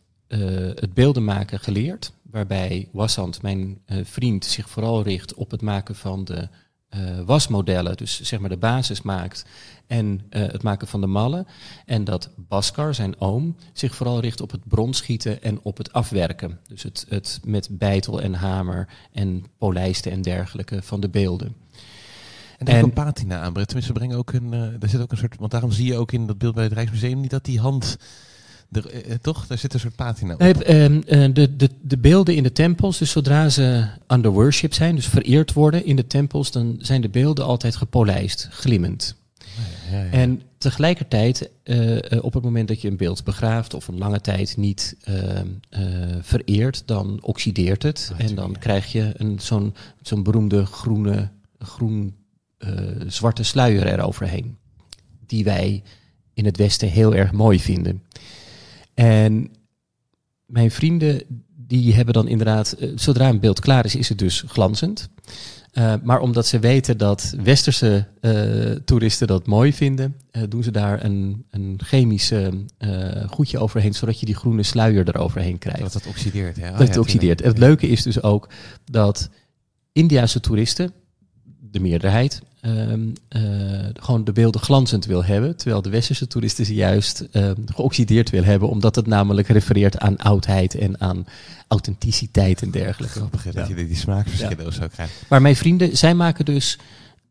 het beelden maken geleerd. Waarbij Wassant, mijn eh, vriend, zich vooral richt op het maken van de eh, wasmodellen. Dus zeg maar de basis maakt en eh, het maken van de mallen. En dat Baskar, zijn oom, zich vooral richt op het bronschieten en op het afwerken. Dus het, het met bijtel en hamer en polijsten en dergelijke van de beelden. En denk En- een patina aan. Tenminste, brengen ook een, er zit ook een soort, want daarom zie je ook in dat beeld bij het Rijksmuseum niet dat die hand, eh, eh, toch? Daar zit een soort patina op. Nee, ehm, eh, de, de, de beelden in de tempels, dus zodra ze under worship zijn, dus vereerd worden in de tempels, dan zijn de beelden altijd gepolijst, glimmend. Ja, ja. En tegelijkertijd, op het moment dat je een beeld begraaft of een lange tijd niet ehm, eh, vereert, dan oxideert het. Ah, en dan ja. krijg je een, zo'n, zo'n beroemde groene, groen-zwarte sluier eroverheen. Die wij in het Westen heel erg mooi vinden. En mijn vrienden, die hebben dan inderdaad, eh, zodra een beeld klaar is, is het dus glanzend. Eh, maar omdat ze weten dat westerse eh, toeristen dat mooi vinden, doen ze daar een, een chemische eh, goedje overheen, zodat je die groene sluier eroverheen krijgt. dat het oxideert. Ja. Oh, dat ja, het oxideert. En het leuke is dus ook dat Indiase toeristen, de meerderheid, ehm, eh, gewoon de beelden glanzend wil hebben. Terwijl de westerse toeristen ze juist ehm, geoxideerd wil hebben. Omdat het namelijk refereert aan oudheid en aan authenticiteit en dergelijke. Grappig dat Ja. je die smaakverschillen of zo krijgt. Maar mijn vrienden, zij maken dus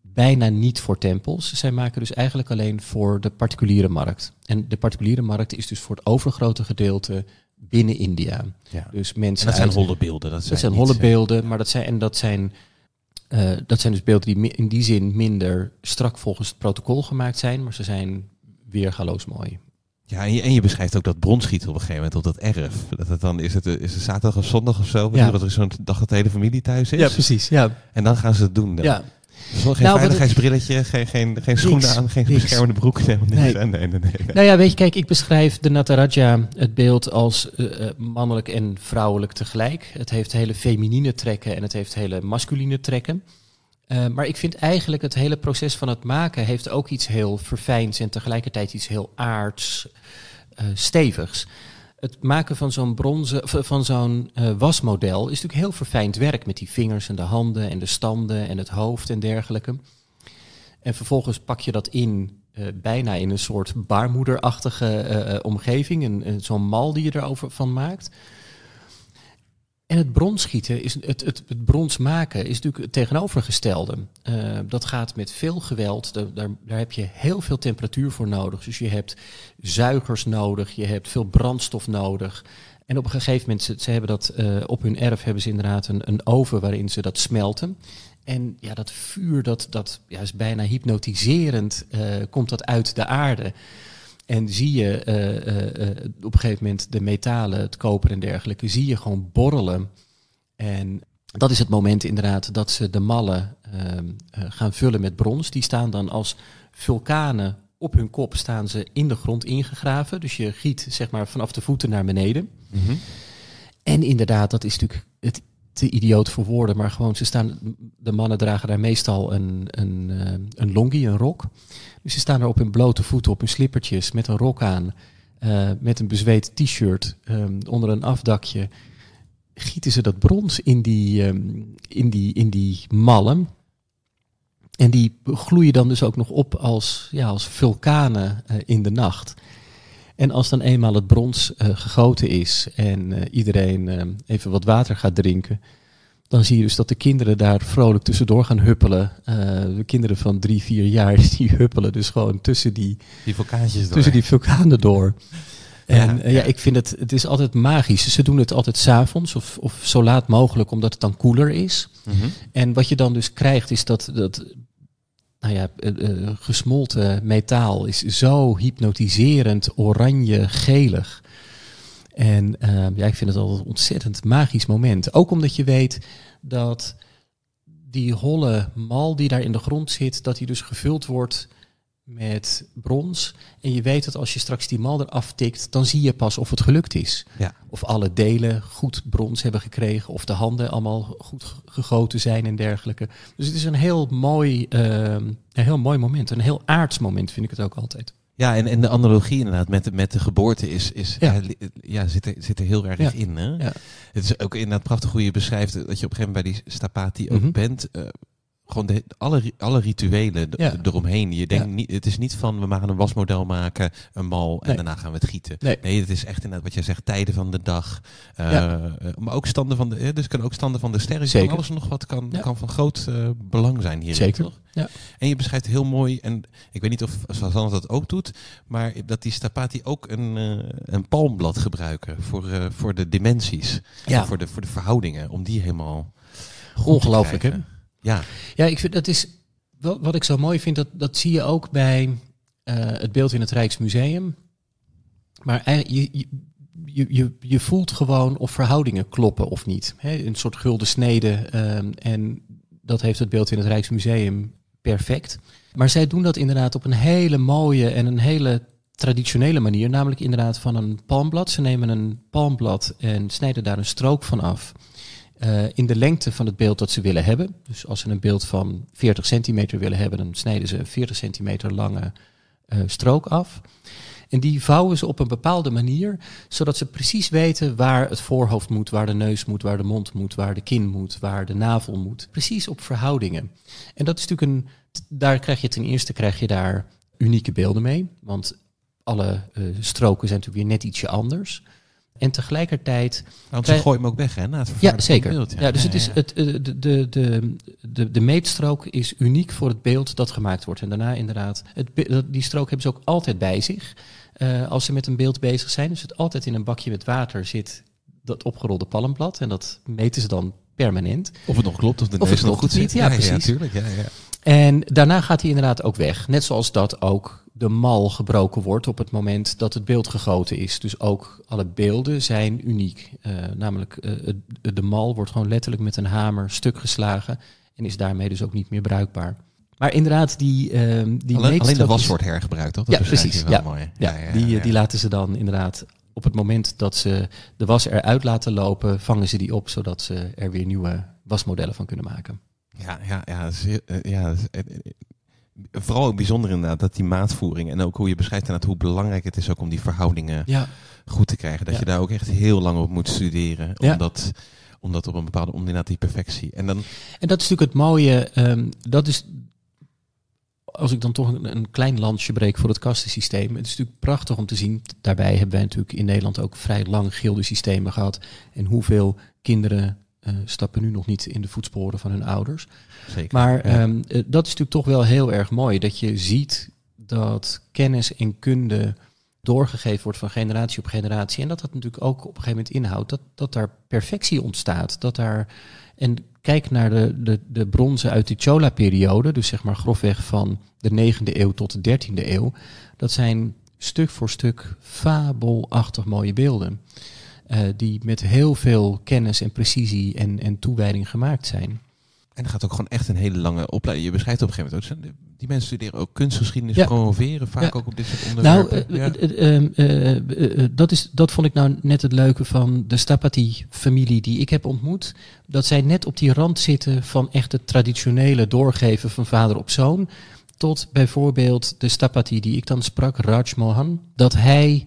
bijna niet voor tempels. Zij maken dus eigenlijk alleen voor de particuliere markt. En de particuliere markt is dus voor het overgrote gedeelte binnen India. Ja. Dus En mensen dat zijn holle beelden. Dat zijn, dat zijn holle eh, beelden, maar dat zijn, en dat zijn, eh, dat zijn dus beelden die in die zin minder strak volgens het protocol gemaakt zijn, maar ze zijn weergaloos mooi. Ja, en je, en je beschrijft ook dat bronschieten op een gegeven moment op dat erf. Dat het dan is het, eh, is het zaterdag of zondag of zo. Ja. Ja. Dat er zo'n dag dat de hele familie thuis is. precies. Ja, En dan gaan ze het doen. Dan. ja. Geen Nou, veiligheidsbrilletje, geen, geen, geen schoenen Niks, aan, geen niks. beschermende broek. Nee. Nee, nee, nee. nee. Nou ja, weet je, kijk, ik beschrijf de Nataraja, het beeld, als eh, eh, mannelijk en vrouwelijk tegelijk. Het heeft hele feminine trekken en het heeft hele masculine trekken. Eh, maar ik vind eigenlijk het hele proces van het maken heeft ook iets heel verfijns en tegelijkertijd iets heel aards, stevigs. Het maken van zo'n bronzen, van zo'n eh, wasmodel is natuurlijk heel verfijnd werk met die vingers en de handen en de standen en het hoofd en dergelijke. En vervolgens pak je dat in eh, bijna in een soort baarmoederachtige eh, omgeving, een- zo'n mal die je erover van maakt. En het bronschieten, is, het, het, het brons maken, is natuurlijk het tegenovergestelde. Eh, dat gaat met veel geweld. Da- Daar, daar heb je heel veel temperatuur voor nodig. Dus je hebt zuigers nodig, je hebt veel brandstof nodig. En op een gegeven moment, ze, ze hebben dat eh, op hun erf hebben ze inderdaad een, een oven waarin ze dat smelten. En ja, dat vuur, dat, dat ja, is bijna hypnotiserend, eh, komt dat uit de aarde. En zie je eh, eh, eh, op een gegeven moment de metalen, het koper en dergelijke, zie je gewoon borrelen. En dat is het moment inderdaad dat ze de mallen ehm, eh, gaan vullen met brons. Die staan dan als vulkanen op hun kop staan ze in de grond ingegraven. Dus je giet zeg maar vanaf de voeten naar beneden. Mhm. En inderdaad, dat is natuurlijk het te idioot voor woorden, maar gewoon ze staan, de mannen dragen daar meestal een, een, eh, een longie, een rok. Dus ze staan er op hun blote voeten, op hun slippertjes, met een rok aan, eh, met een bezweet t-shirt ehm, onder een afdakje. Gieten ze dat brons in die, ehm, in die, in die mallen. En die gloeien dan dus ook nog op als, ja, als vulkanen eh, in de nacht. En als dan eenmaal het brons eh, gegoten is en eh, iedereen eh, even wat water gaat drinken, dan zie je dus dat de kinderen daar vrolijk tussendoor gaan huppelen. De kinderen van drie, vier jaar, die huppelen dus gewoon tussen die, Die vulkaantjes door. tussen die vulkanen door. Ja, En ja, ja. ik vind het, het is altijd magisch. Ze doen het altijd s'avonds of, of zo laat mogelijk, omdat het dan koeler is. Mhm. En wat je dan dus krijgt is dat, dat nou ja, eh, eh, gesmolten metaal is zo hypnotiserend oranje-gelig. En eh, ja, ik vind het altijd een ontzettend magisch moment. Ook omdat je weet dat die holle mal die daar in de grond zit, dat die dus gevuld wordt met brons. En je weet dat als je straks die mal eraf tikt, dan zie je pas of het gelukt is. Ja. Of alle delen goed brons hebben gekregen, of de handen allemaal goed ge- gegoten zijn en dergelijke. Dus het is een heel mooi, ehm, een heel mooi moment. Een heel aards moment vind ik het ook altijd. Ja, en, en de analogie inderdaad met de, met de geboorte is, is Ja. ja. li- ja, zit, er, zit er heel erg Ja. in. Hè? Ja. Het is ook inderdaad prachtig hoe je beschrijft dat je op een gegeven moment bij die stapati ook Mhm. bent. eh, gewoon de, alle, alle rituelen Ja. eromheen. Je denkt Ja. niet, het is niet van we gaan een wasmodel maken, een mal en Nee. daarna gaan we het gieten. Nee. het is echt inderdaad wat jij zegt, tijden van de dag. eh, Ja. eh, maar ook standen van de, eh, dus kan ook standen van de sterren. Zeker. Van alles nog wat kan, kan van groot belang zijn hier. Zeker. Toch? Ja. En je beschrijft heel mooi, en ik weet niet of Sazanne dat ook doet, maar dat die stapati ook een, een palmblad gebruiken voor, voor de dimensies. Ja. Voor, de, voor de verhoudingen, om die helemaal Ongelooflijk, hè? Ja, Ja, ik vind dat is wel, wat ik zo mooi vind, dat, dat zie je ook bij eh, het beeld in het Rijksmuseum. Maar ei- je, je, je, je, voelt gewoon of verhoudingen kloppen of niet. Een soort gulden snede. ehm, en dat heeft het beeld in het Rijksmuseum perfect. Maar zij doen dat inderdaad op een hele mooie en een hele traditionele manier. Namelijk inderdaad van een palmblad. Ze nemen een palmblad en snijden daar een strook van af. Eh, in de lengte van het beeld dat ze willen hebben. Dus als ze een beeld van 40 centimeter willen hebben, dan snijden ze een 40 centimeter lange eh, strook af. En die vouwen ze op een bepaalde manier, zodat ze precies weten waar het voorhoofd moet, waar de neus moet, waar de mond moet, waar de kin moet, waar de navel moet. Precies op verhoudingen. En dat is natuurlijk een. Daar krijg je ten eerste krijg je daar unieke beelden mee. Want alle eh, stroken zijn natuurlijk weer net ietsje anders. En tegelijkertijd want ze gooien hem ook weg hè, na het ja, zeker. beeld. ja. dus Ja, het is ja. Het, eh, de, de, de, de, de meetstrook is uniek voor het beeld dat gemaakt wordt. En daarna inderdaad, het, die strook hebben ze ook altijd bij zich eh, als ze met een beeld bezig zijn. Dus het altijd in een bakje met water zit dat opgerolde palmblad. En dat meten ze dan permanent. Of het nog klopt, of de Of neus het nog goed zit. ja, precies. tuurlijk. Ja, ja. En daarna gaat hij inderdaad ook weg. Net zoals dat ook de mal gebroken wordt op het moment dat het beeld gegoten is. Dus ook alle beelden zijn uniek. Eh, namelijk, eh, de mal wordt gewoon letterlijk met een hamer stuk geslagen. En is daarmee dus ook niet meer bruikbaar. Maar inderdaad, die, ehm, die alleen, alleen de was wordt hergebruikt, toch? Dat Ja, precies, wel ja. mooi. Ja, die, die laten ze dan inderdaad op het moment dat ze de was eruit laten lopen, vangen ze die op, zodat ze er weer nieuwe wasmodellen van kunnen maken. Ja, ja, ja, eh, ja eh, eh, vooral ook bijzonder inderdaad dat die maatvoering en ook hoe je beschrijft inderdaad hoe belangrijk het is ook om die verhoudingen Ja, goed te krijgen. Dat Ja. je daar ook echt heel lang op moet studeren, Ja. omdat, omdat op een bepaalde, om inderdaad die perfectie. En dan, En dat is natuurlijk het mooie. ehm, dat is, als ik dan toch een, een klein landje breek voor het kastensysteem. Het is natuurlijk prachtig om te zien. Daarbij hebben wij natuurlijk in Nederland ook vrij lang gildesystemen gehad. En hoeveel kinderen eh, stappen nu nog niet in de voetsporen van hun ouders. zeker. Maar Ja. ehm, eh, dat is natuurlijk toch wel heel erg mooi. Dat je ziet dat kennis en kunde doorgegeven wordt van generatie op generatie. En dat dat natuurlijk ook op een gegeven moment inhoudt dat, dat daar perfectie ontstaat. Dat daar, en kijk naar de, de, de bronzen uit de Chola-periode, dus zeg maar grofweg van de 9e eeuw tot de 13e eeuw. Dat zijn stuk voor stuk fabelachtig mooie beelden. Eh, die met heel veel kennis en precisie en, en toewijding gemaakt zijn. En er gaat ook gewoon echt een hele lange opleiding. Je beschrijft op een gegeven moment ook, die mensen studeren ook kunstgeschiedenis, Ja. promoveren vaak Ja. ook op dit soort Nou, onderwerpen. eh, dat, is, dat vond ik nou net het leuke van de Stapati-familie die ik heb ontmoet. Dat zij net op die rand zitten van echt het traditionele doorgeven van vader op zoon. Tot bijvoorbeeld de Stapati die ik dan sprak, Raj Mohan. Dat hij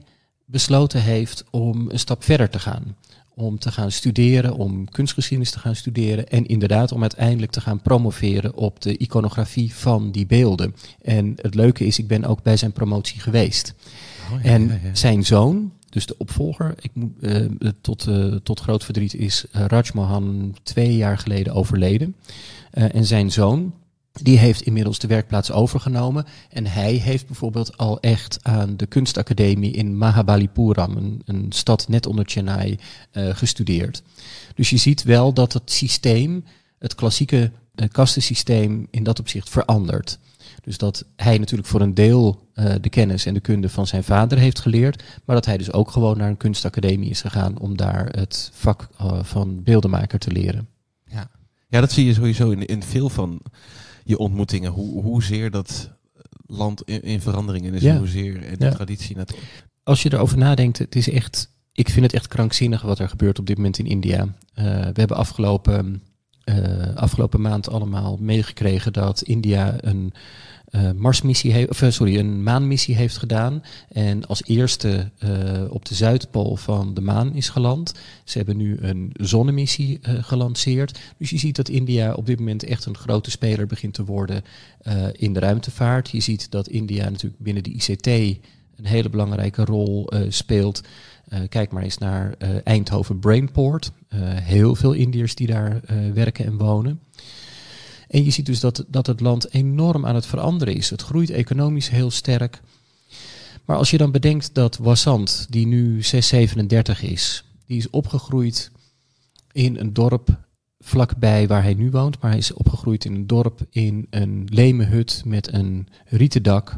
besloten heeft om een stap verder te gaan. Om te gaan studeren, om kunstgeschiedenis te gaan studeren. En inderdaad om uiteindelijk te gaan promoveren op de iconografie van die beelden. En het leuke is, ik ben ook bij zijn promotie geweest. Oh, ja, En ja, ja. zijn zoon, dus de opvolger, ik moet, eh, tot, eh, tot groot verdriet is eh, Raj Mohan twee jaar geleden overleden. En zijn zoon, die heeft inmiddels de werkplaats overgenomen. En hij heeft bijvoorbeeld al echt aan de kunstacademie in Mahabalipuram, een, een stad net onder Chennai, eh, gestudeerd. Dus je ziet wel dat het systeem, het klassieke eh, kastensysteem, in dat opzicht verandert. Dus dat hij natuurlijk voor een deel eh, de kennis en de kunde van zijn vader heeft geleerd, maar dat hij dus ook gewoon naar een kunstacademie is gegaan om daar het vak van beeldenmaker te leren. Ja. ja, dat zie je sowieso in, in veel van je ontmoetingen. Hoe, hoezeer dat land in, in veranderingen is. Ja. Hoezeer en de Ja. traditie. Net, Als je erover nadenkt, het is echt, ik vind het echt krankzinnig wat er gebeurt op dit moment in India. Eh, we hebben afgelopen, eh, afgelopen maand allemaal meegekregen dat India een eh, Marsmissie eh, sorry, een maanmissie heeft gedaan. En als eerste eh, op de Zuidpool van de maan is geland. Ze hebben nu een zonnemissie gelanceerd. Dus je ziet dat India op dit moment echt een grote speler begint te worden in de ruimtevaart. Je ziet dat India natuurlijk binnen de ICT een hele belangrijke rol speelt. Kijk maar eens naar Eindhoven Brainport. Heel veel Indiërs die daar werken en wonen. En je ziet dus dat, dat het land enorm aan het veranderen is. Het groeit economisch heel sterk. Maar als je dan bedenkt dat Wassant, die nu 637 is, die is opgegroeid in een dorp vlakbij waar hij nu woont. Maar hij is opgegroeid in een dorp in een leme hut met een rieten dak.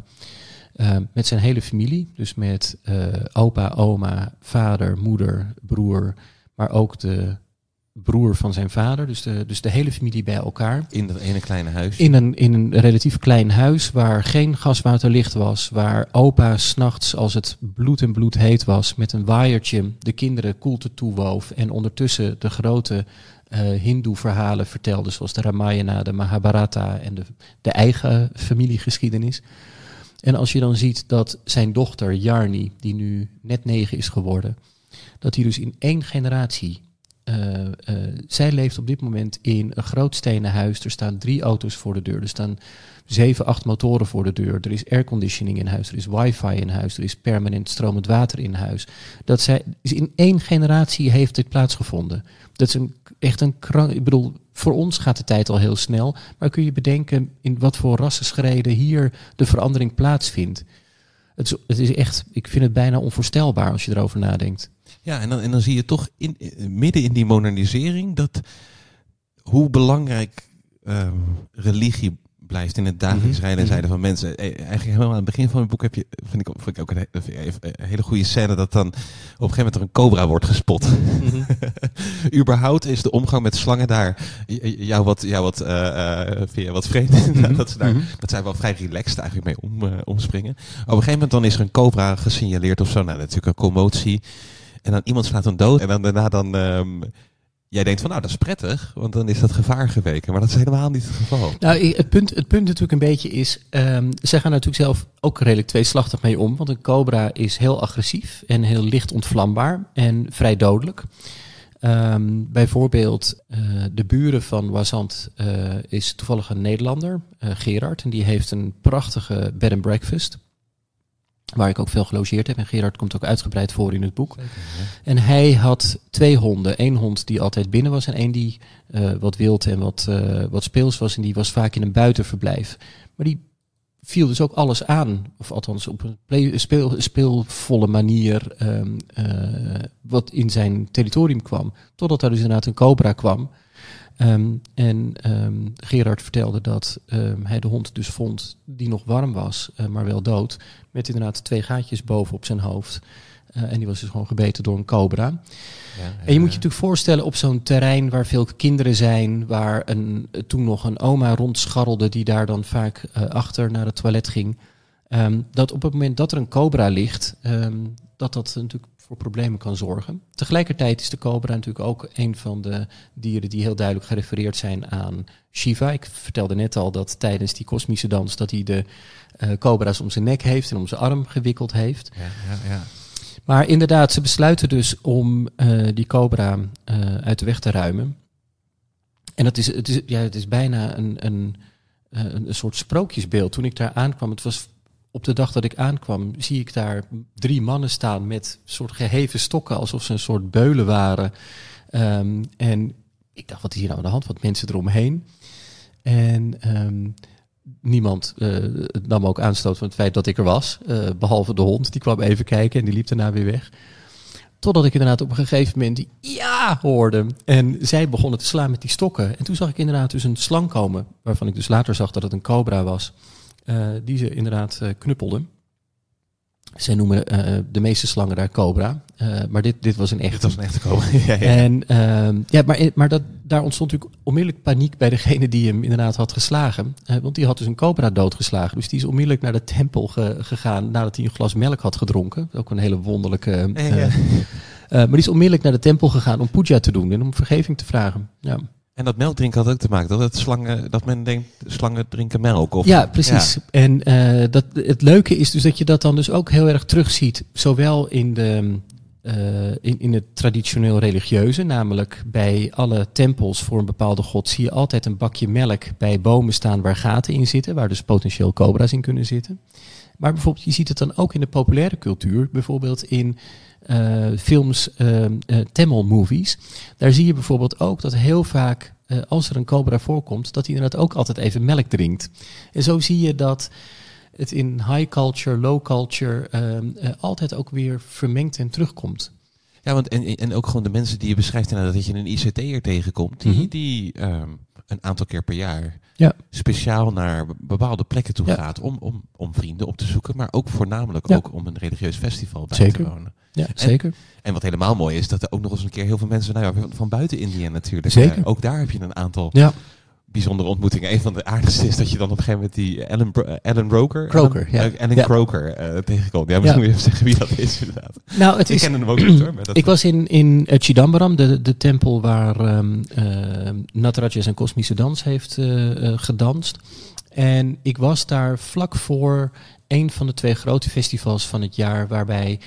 Uh, met zijn hele familie. Dus met uh, opa, oma, vader, moeder, broer. Maar ook de broer van zijn vader. Dus de, dus de hele familie bij elkaar. in dat ene kleine huis. In een, in een relatief klein huis waar geen gaswaterlicht was. Waar opa s'nachts als het bloed en bloed heet was. Met een waaiertje de kinderen koelte toewoof. En ondertussen de grote uh, hindoe-verhalen vertelde. Zoals de Ramayana, de Mahabharata en de, de eigen familiegeschiedenis. En als je dan ziet dat zijn dochter Jarni, die nu net negen is geworden, dat hij dus in één generatie, uh, uh, zij leeft op dit moment in een groot stenen huis. Er staan drie auto's voor de deur, er staan zeven, acht motoren voor de deur. Er is airconditioning in huis, er is wifi in huis, er is permanent stromend water in huis. Dat zij, dus in één generatie heeft dit plaatsgevonden. Dat is een, echt een krank, ik bedoel, voor ons gaat de tijd al heel snel, maar kun je bedenken in wat voor rassenschreden hier de verandering plaatsvindt. Het is, het is echt, ik vind het bijna onvoorstelbaar als je erover nadenkt. Ja, en dan, en dan zie je toch in, midden in die modernisering dat hoe belangrijk um, religie blijft in het dagelijks Mhm, rijden en mhm. zijde van mensen. Eh, Eigenlijk helemaal aan het begin van het boek heb je, vind ik, vind ik ook een, hele goede scène dat dan op een gegeven moment er een cobra wordt gespot. Mhm. Überhaupt is de omgang met slangen daar jou wat, jou wat, eh, eh, vind je wat vreemd. Mhm, dat, ze daar, mhm. dat zij wel vrij relaxed eigenlijk mee om, eh, omspringen. Op een gegeven moment dan is er een cobra gesignaleerd of zo. Nou, natuurlijk een commotie. En dan iemand slaat hem dood. En dan daarna dan... ehm, jij denkt van nou, dat is prettig. Want dan is dat gevaar geweken. Maar dat is helemaal niet het geval. Nou, het punt, het punt natuurlijk een beetje is, ehm zij gaan natuurlijk zelf ook redelijk tweeslachtig mee om. Want een cobra is heel agressief en heel licht ontvlambaar en vrij dodelijk. Ehm, bijvoorbeeld eh, de buren van Wazant eh, is toevallig een Nederlander, eh, Gerard. En die heeft een prachtige bed and breakfast. Waar ik ook veel gelogeerd heb. En Gerard komt ook uitgebreid voor in het boek. En hij had twee honden. Eén hond die altijd binnen was en één die eh, wat wild en wat, eh, wat speels was. En die was vaak in een buitenverblijf. Maar die viel dus ook alles aan. Of althans op een play- speel, speelvolle manier. ehm, eh, wat in zijn territorium kwam. Totdat er dus inderdaad een cobra kwam. Ehm, en ehm, Gerard vertelde dat ehm, hij de hond dus vond die nog warm was, eh, maar wel dood. Met inderdaad twee gaatjes boven op zijn hoofd. Eh, en die was dus gewoon gebeten door een cobra. En je moet je natuurlijk voorstellen op zo'n terrein waar veel kinderen zijn, waar een, eh, toen nog een oma rondscharrelde die daar dan vaak eh, achter naar het toilet ging. Ehm, dat op het moment dat er een cobra ligt, ehm, dat dat natuurlijk voor problemen kan zorgen. Tegelijkertijd is de cobra natuurlijk ook een van de dieren die heel duidelijk gerefereerd zijn aan Shiva. Ik vertelde net al dat tijdens die kosmische dans dat hij de eh, cobra's om zijn nek heeft en om zijn arm gewikkeld heeft. Ja, ja, ja. Maar inderdaad, ze besluiten dus om eh, die cobra eh, uit de weg te ruimen. En dat is, het, is, ja, het is bijna een, een, een, een soort sprookjesbeeld. Toen ik daar aankwam, het was op de dag dat ik aankwam, zie ik daar drie mannen staan met soort geheven stokken, alsof ze een soort beulen waren. Ehm, en ik dacht, wat is hier nou aan de hand? Wat mensen eromheen. En ehm, niemand eh, nam ook aanstoot van het feit dat ik er was. eh, behalve de hond, die kwam even kijken en die liep daarna weer weg. Totdat ik inderdaad op een gegeven moment die ja hoorde. En zij begonnen te slaan met die stokken. En toen zag ik inderdaad dus een slang komen. Waarvan ik dus later zag dat het een cobra was. Eh, die ze inderdaad eh, knuppelde. Zij noemen eh, de meeste slangen daar cobra. maar dit, dit was een Dit echte. was een echte cobra. ja, ja. En ehm, ja, maar, maar dat, daar ontstond natuurlijk onmiddellijk paniek bij degene die hem inderdaad had geslagen. Want die had dus een cobra doodgeslagen. Dus die is onmiddellijk naar de tempel ge- gegaan nadat hij een glas melk had gedronken. Ook een hele wonderlijke. Ja, maar die is onmiddellijk naar de tempel gegaan om puja te doen en om vergeving te vragen. Ja, En dat melkdrinken had ook te maken dat, het slangen, dat men denkt, slangen drinken melk. Of, ja precies. En eh, dat, het leuke is dus dat je dat dan dus ook heel erg terugziet. Zowel in de eh, in, in het traditioneel religieuze, namelijk bij alle tempels voor een bepaalde god, zie je altijd een bakje melk bij bomen staan waar gaten in zitten, waar dus potentieel cobra's in kunnen zitten. Maar bijvoorbeeld, je ziet het dan ook in de populaire cultuur, bijvoorbeeld in eh, films, eh, Tamil movies. Daar zie je bijvoorbeeld ook dat heel vaak, als er een cobra voorkomt, dat hij inderdaad ook altijd even melk drinkt. En zo zie je dat het in high culture, low culture altijd ook weer vermengd en terugkomt. Ja, want en, en ook gewoon de mensen die je beschrijft inderdaad, dat je een ICT'er tegenkomt, die, Mhm. die ehm, een aantal keer per jaar Ja. speciaal naar be- bepaalde plekken toe Ja. gaat om, om, om vrienden op te zoeken, maar ook voornamelijk Ja. ook om een religieus festival bij Zeker. te wonen. Ja, zeker. En wat helemaal mooi is, dat er ook nog eens een keer heel veel mensen nou ja, van- van buiten India natuurlijk. Zeker. eh, ook daar heb je een aantal Ja, bijzondere ontmoetingen. Een van de aardigste is dat je dan op een gegeven moment die Ellen, Bro- eh, Ellen Roker, Croker, Ellen, ja. eh, Ellen Ja. Croker tegenkomt. Ja, misschien Ja. moet je even zeggen wie dat is inderdaad. nou, het Ik is. ken hem ook niet hoor. Maar dat Ik was in, in Chidambaram, de, de tempel waar ehm eh, Nataraja zijn kosmische dans heeft gedanst. En ik was daar vlak voor een van de twee grote festivals van het jaar, waarbij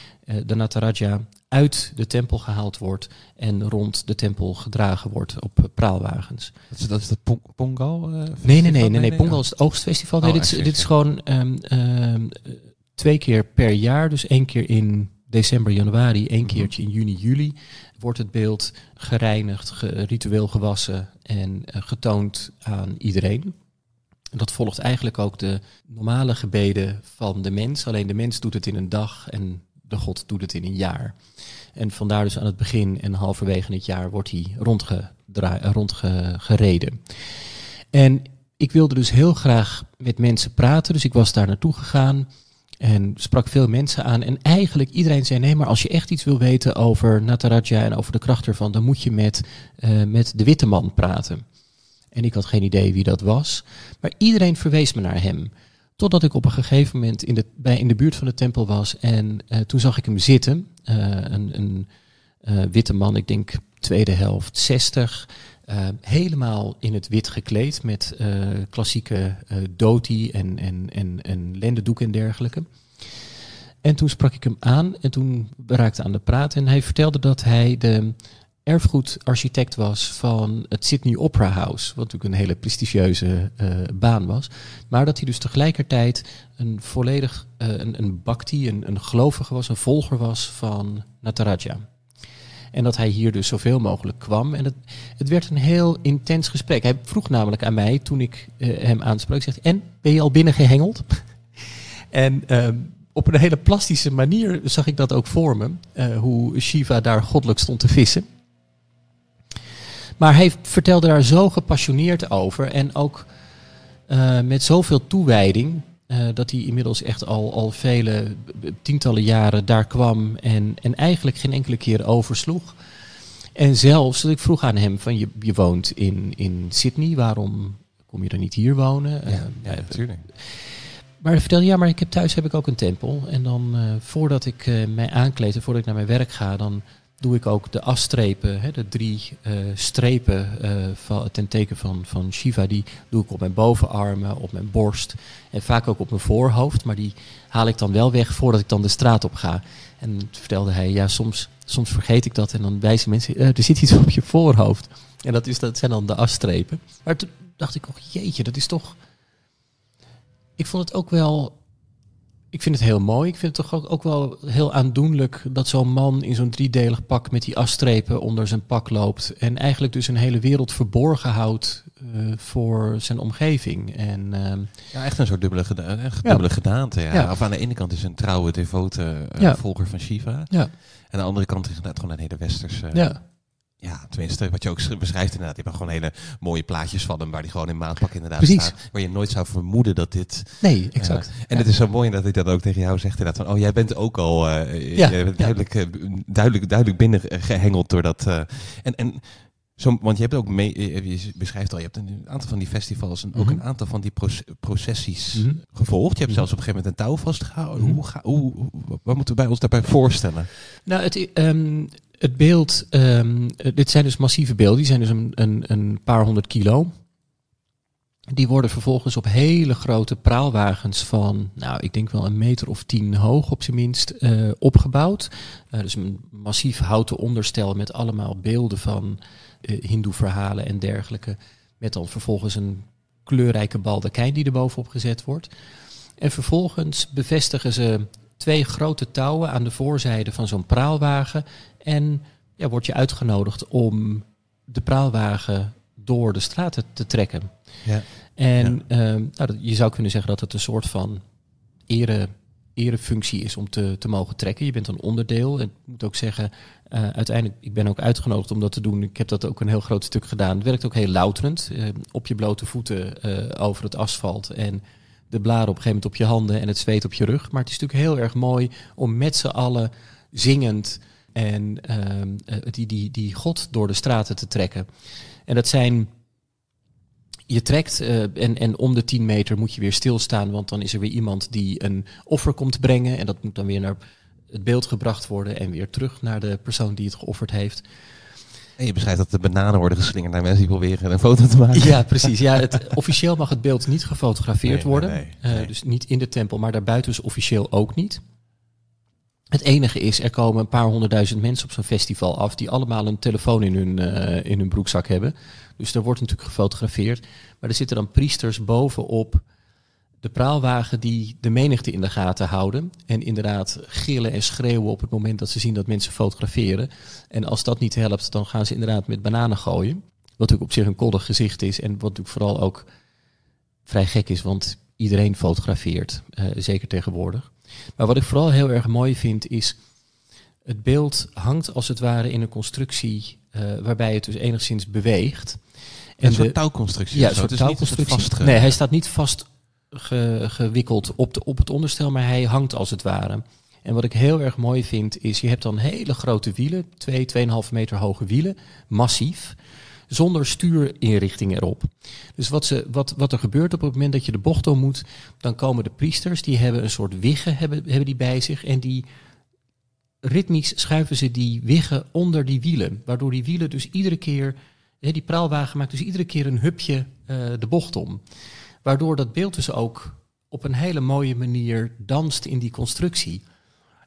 de Nataraja uit de tempel gehaald wordt en rond de tempel gedragen wordt op eh, praalwagens. Dat is, dat is dat Pongal? eh, Nee, nee, nee, nee, nee. Pongal oh. is het oogstfestival. Nee, Oh, dit, is, dit gewoon ehm, ehm, eh, twee keer per jaar. Dus één keer in december, januari, één Mhm. keertje in juni, juli. Wordt het beeld gereinigd, ge- ritueel gewassen en eh, getoond aan iedereen. En dat volgt eigenlijk ook de normale gebeden van de mens. Alleen de mens doet het in een dag en de god doet het in een jaar. En vandaar dus aan het begin en halverwege het jaar wordt hij rondgereden. En ik wilde dus heel graag met mensen praten, dus ik was daar naartoe gegaan en sprak veel mensen aan. En eigenlijk iedereen zei: nee, maar als je echt iets wil weten over Nataraja en over de kracht ervan, dan moet je met, uh, met de witte man praten. En ik had geen idee wie dat was, maar iedereen verwees me naar hem. Totdat ik op een gegeven moment in de, bij, in de buurt van de tempel was en uh, toen zag ik hem zitten. Uh, een een witte man, ik denk tweede helft 60. Uh, helemaal in het wit gekleed met klassieke dhoti en, en, en, en lendendoek en dergelijke. En toen sprak ik hem aan en toen raakte aan de praat. En hij vertelde dat hij de erfgoedarchitect was van het Sydney Opera House. Wat natuurlijk een hele prestigieuze baan was. Maar dat hij dus tegelijkertijd een volledig een, een bhakti, een, een gelovige was, een volger was van Nataraja. En dat hij hier dus zoveel mogelijk kwam. En het, het werd een heel intens gesprek. Hij vroeg namelijk aan mij toen ik uh, hem aansprak. Zegt, en ben je al binnengehengeld? en uh, op een hele plastische manier zag ik dat ook voor me. Uh, hoe Shiva daar goddelijk stond te vissen. Maar hij vertelde daar zo gepassioneerd over. En ook met zoveel toewijding. Uh, dat hij inmiddels echt al, al vele tientallen jaren daar kwam en, en eigenlijk geen enkele keer oversloeg. En zelfs, dat ik vroeg aan hem van je, je woont in, in Sydney, waarom kom je dan niet hier wonen? Ja, uh, ja natuurlijk. Maar hij vertelde, ja, maar ik heb thuis heb ik ook een tempel. En dan uh, voordat ik mij aankleed en voordat ik naar mijn werk ga, dan doe ik ook de afstrepen, hè, de drie uh, strepen uh, van, ten teken van, van Shiva, die doe ik op mijn bovenarmen, op mijn borst en vaak ook op mijn voorhoofd. Maar die haal ik dan wel weg voordat ik dan de straat op ga. En vertelde hij, ja, soms, soms vergeet ik dat en dan wijzen mensen, uh, er zit iets op je voorhoofd. En dat, is, dat zijn dan de afstrepen. Maar toen dacht ik, oh jeetje, dat is toch... Ik vond het ook wel ik vind het heel mooi. Ik vind het toch ook, ook wel heel aandoenlijk dat zo'n man in zo'n driedelig pak met die afstrepen onder zijn pak loopt. En eigenlijk dus een hele wereld verborgen houdt uh, voor zijn omgeving. En, uh, ja, echt een soort dubbele, geda echt dubbele ja. gedaante. Ja. ja. Of aan de ene kant is een trouwe, devote uh, ja. volger van Shiva. Ja. En aan de andere kant is het gewoon een hele westerse... Ja. Ja, tenminste, wat je ook beschrijft inderdaad. Je hebt gewoon hele mooie plaatjes van hem, waar die gewoon in maandpak inderdaad Precies. staat. Waar je nooit zou vermoeden dat dit... Nee, exact. Uh, en ja. het is zo mooi dat hij dat ook tegen jou zegt inderdaad. Van, oh, jij bent ook al uh, ja. je bent duidelijk, uh, duidelijk, duidelijk binnengehengeld door dat... en, en zo, want je hebt ook mee, je beschrijft al, je hebt een aantal van die festivals en mm -hmm. ook een aantal van die proce processies mm -hmm. gevolgd. Je hebt zelfs op een gegeven moment een touw vastgehouden. Mm -hmm. hoe, ga, hoe, wat moeten we bij ons daarbij voorstellen? Nou, het, um, het beeld, um, dit zijn dus massieve beelden, die zijn dus een, een, een, paar honderd kilo. Die worden vervolgens op hele grote praalwagens van, nou, ik denk wel een meter of tien hoog op zijn minst, uh, opgebouwd. Uh, dus een massief houten onderstel met allemaal beelden van uh, hindoe-verhalen en dergelijke. Met dan vervolgens een kleurrijke baldakijn die er bovenop gezet wordt. En vervolgens bevestigen ze twee grote touwen aan de voorzijde van zo'n praalwagen. En ja, word je uitgenodigd om de praalwagen door de straten te trekken. Ja. En ja. Uh, nou, je zou kunnen zeggen dat het een soort van ere, erefunctie is om te, te mogen trekken. Je bent een onderdeel. En ik moet ook zeggen, uh, uiteindelijk, ik ben ook uitgenodigd om dat te doen. Ik heb dat ook een heel groot stuk gedaan. Het werkt ook heel louterend. Uh, op je blote voeten uh, over het asfalt. En de blaren op een gegeven moment op je handen en het zweet op je rug. Maar het is natuurlijk heel erg mooi om met z'n allen zingend en uh, die, die, die God door de straten te trekken. En dat zijn. Je trekt uh, en, en om de 10 meter moet je weer stilstaan, want dan is er weer iemand die een offer komt brengen. En dat moet dan weer naar het beeld gebracht worden en weer terug naar de persoon die het geofferd heeft. En je beschrijft dat de bananen worden geslingerd naar mensen die proberen een foto te maken. Ja, precies. Ja, het, officieel mag het beeld niet gefotografeerd nee, worden. Nee, nee, uh, dus niet in de tempel, maar daarbuiten dus officieel ook niet. Het enige is, er komen een paar honderdduizend mensen op zo'n festival af die allemaal een telefoon in hun, uh, in hun broekzak hebben. Dus er wordt natuurlijk gefotografeerd. Maar er zitten dan priesters bovenop de praalwagen die de menigte in de gaten houden. En inderdaad gillen en schreeuwen op het moment dat ze zien dat mensen fotograferen. En als dat niet helpt, dan gaan ze inderdaad met bananen gooien. Wat natuurlijk op zich een koddig gezicht is. En wat natuurlijk vooral ook vrij gek is, want iedereen fotografeert. Uh, zeker tegenwoordig. Maar wat ik vooral heel erg mooi vind is, het beeld hangt als het ware in een constructie uh, waarbij het dus enigszins beweegt. En een de- soort touwconstructie. ja, een soort touwconstructie. Nee, hij staat niet vast ge- gewikkeld op, de, op het onderstel, maar hij hangt als het ware. En wat ik heel erg mooi vind, is je hebt dan hele grote wielen, 2, 2,5 meter hoge wielen, massief, zonder stuurinrichting erop. Dus wat, ze, wat, wat er gebeurt op het moment dat je de bocht om moet, dan komen de priesters, die hebben een soort wiggen hebben, hebben die bij zich en die ritmisch schuiven ze die wiggen onder die wielen, waardoor die wielen dus iedere keer, hè, die praalwagen maakt dus iedere keer een hupje eh, de bocht om. Waardoor dat beeld dus ook op een hele mooie manier danst in die constructie.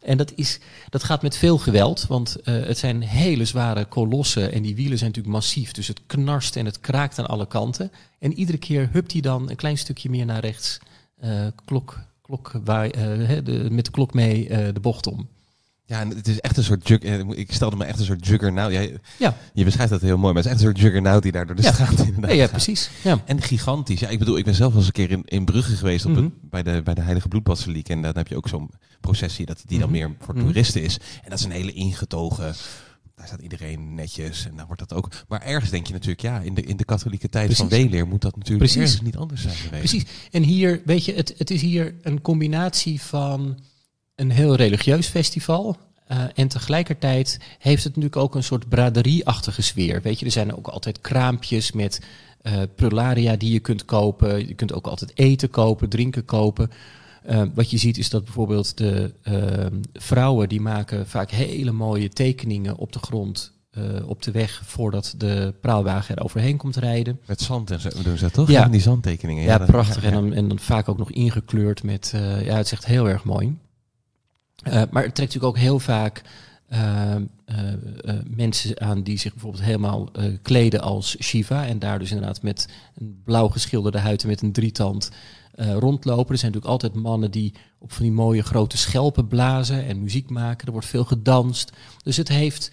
En dat, is, dat gaat met veel geweld, want eh, het zijn hele zware kolossen en die wielen zijn natuurlijk massief. Dus het knarst en het kraakt aan alle kanten. En iedere keer hupt hij dan een klein stukje meer naar rechts, eh, klok, klok, waar, eh, de, met de klok mee de bocht om. Ja, en het is echt een soort jug. eh, Ik stelde me echt een soort juggernaut. Jij, Ja. Je beschrijft dat heel mooi, maar het is echt een soort juggernaut die daar door de Ja. straat inderdaad Ja, precies. Ja. En gigantisch. Ja, ik bedoel, ik ben zelf wel eens een keer in, in Brugge geweest op Mhm. bij, de, bij de Heilige Bloedbasiliek. En dan heb je ook zo'n processie dat, die dan Mhm. meer voor Mhm. toeristen is. En dat is een hele ingetogen... Daar staat iedereen netjes en dan wordt dat ook... Maar ergens denk je natuurlijk, ja, in de, in de katholieke tijd van. Weleer moet dat natuurlijk Precies. niet anders zijn geweest. Precies. En hier, weet je, het, het is hier een combinatie van een heel religieus festival. eh, en tegelijkertijd heeft het natuurlijk ook een soort braderie-achtige sfeer. Weet je, er zijn ook altijd kraampjes met eh prularia die je kunt kopen. Je kunt ook altijd eten kopen, drinken kopen. Eh, wat je ziet is dat bijvoorbeeld de vrouwen die maken vaak hele mooie tekeningen op de grond, op de weg, voordat de praalwagen er overheen komt rijden. Met zand en zo doen ze dat toch? Ja. Die zandtekeningen. Ja, prachtig. ja, En, dan, en dan vaak ook nog ingekleurd met... ja, het is echt heel erg mooi. Eh, maar het trekt natuurlijk ook heel vaak eh, eh, mensen aan die zich bijvoorbeeld helemaal kleden als Shiva. En daar dus inderdaad met een blauw geschilderde huid en met een drietand rondlopen. Er zijn natuurlijk altijd mannen die op van die mooie grote schelpen blazen en muziek maken. Er wordt veel gedanst. Dus het heeft...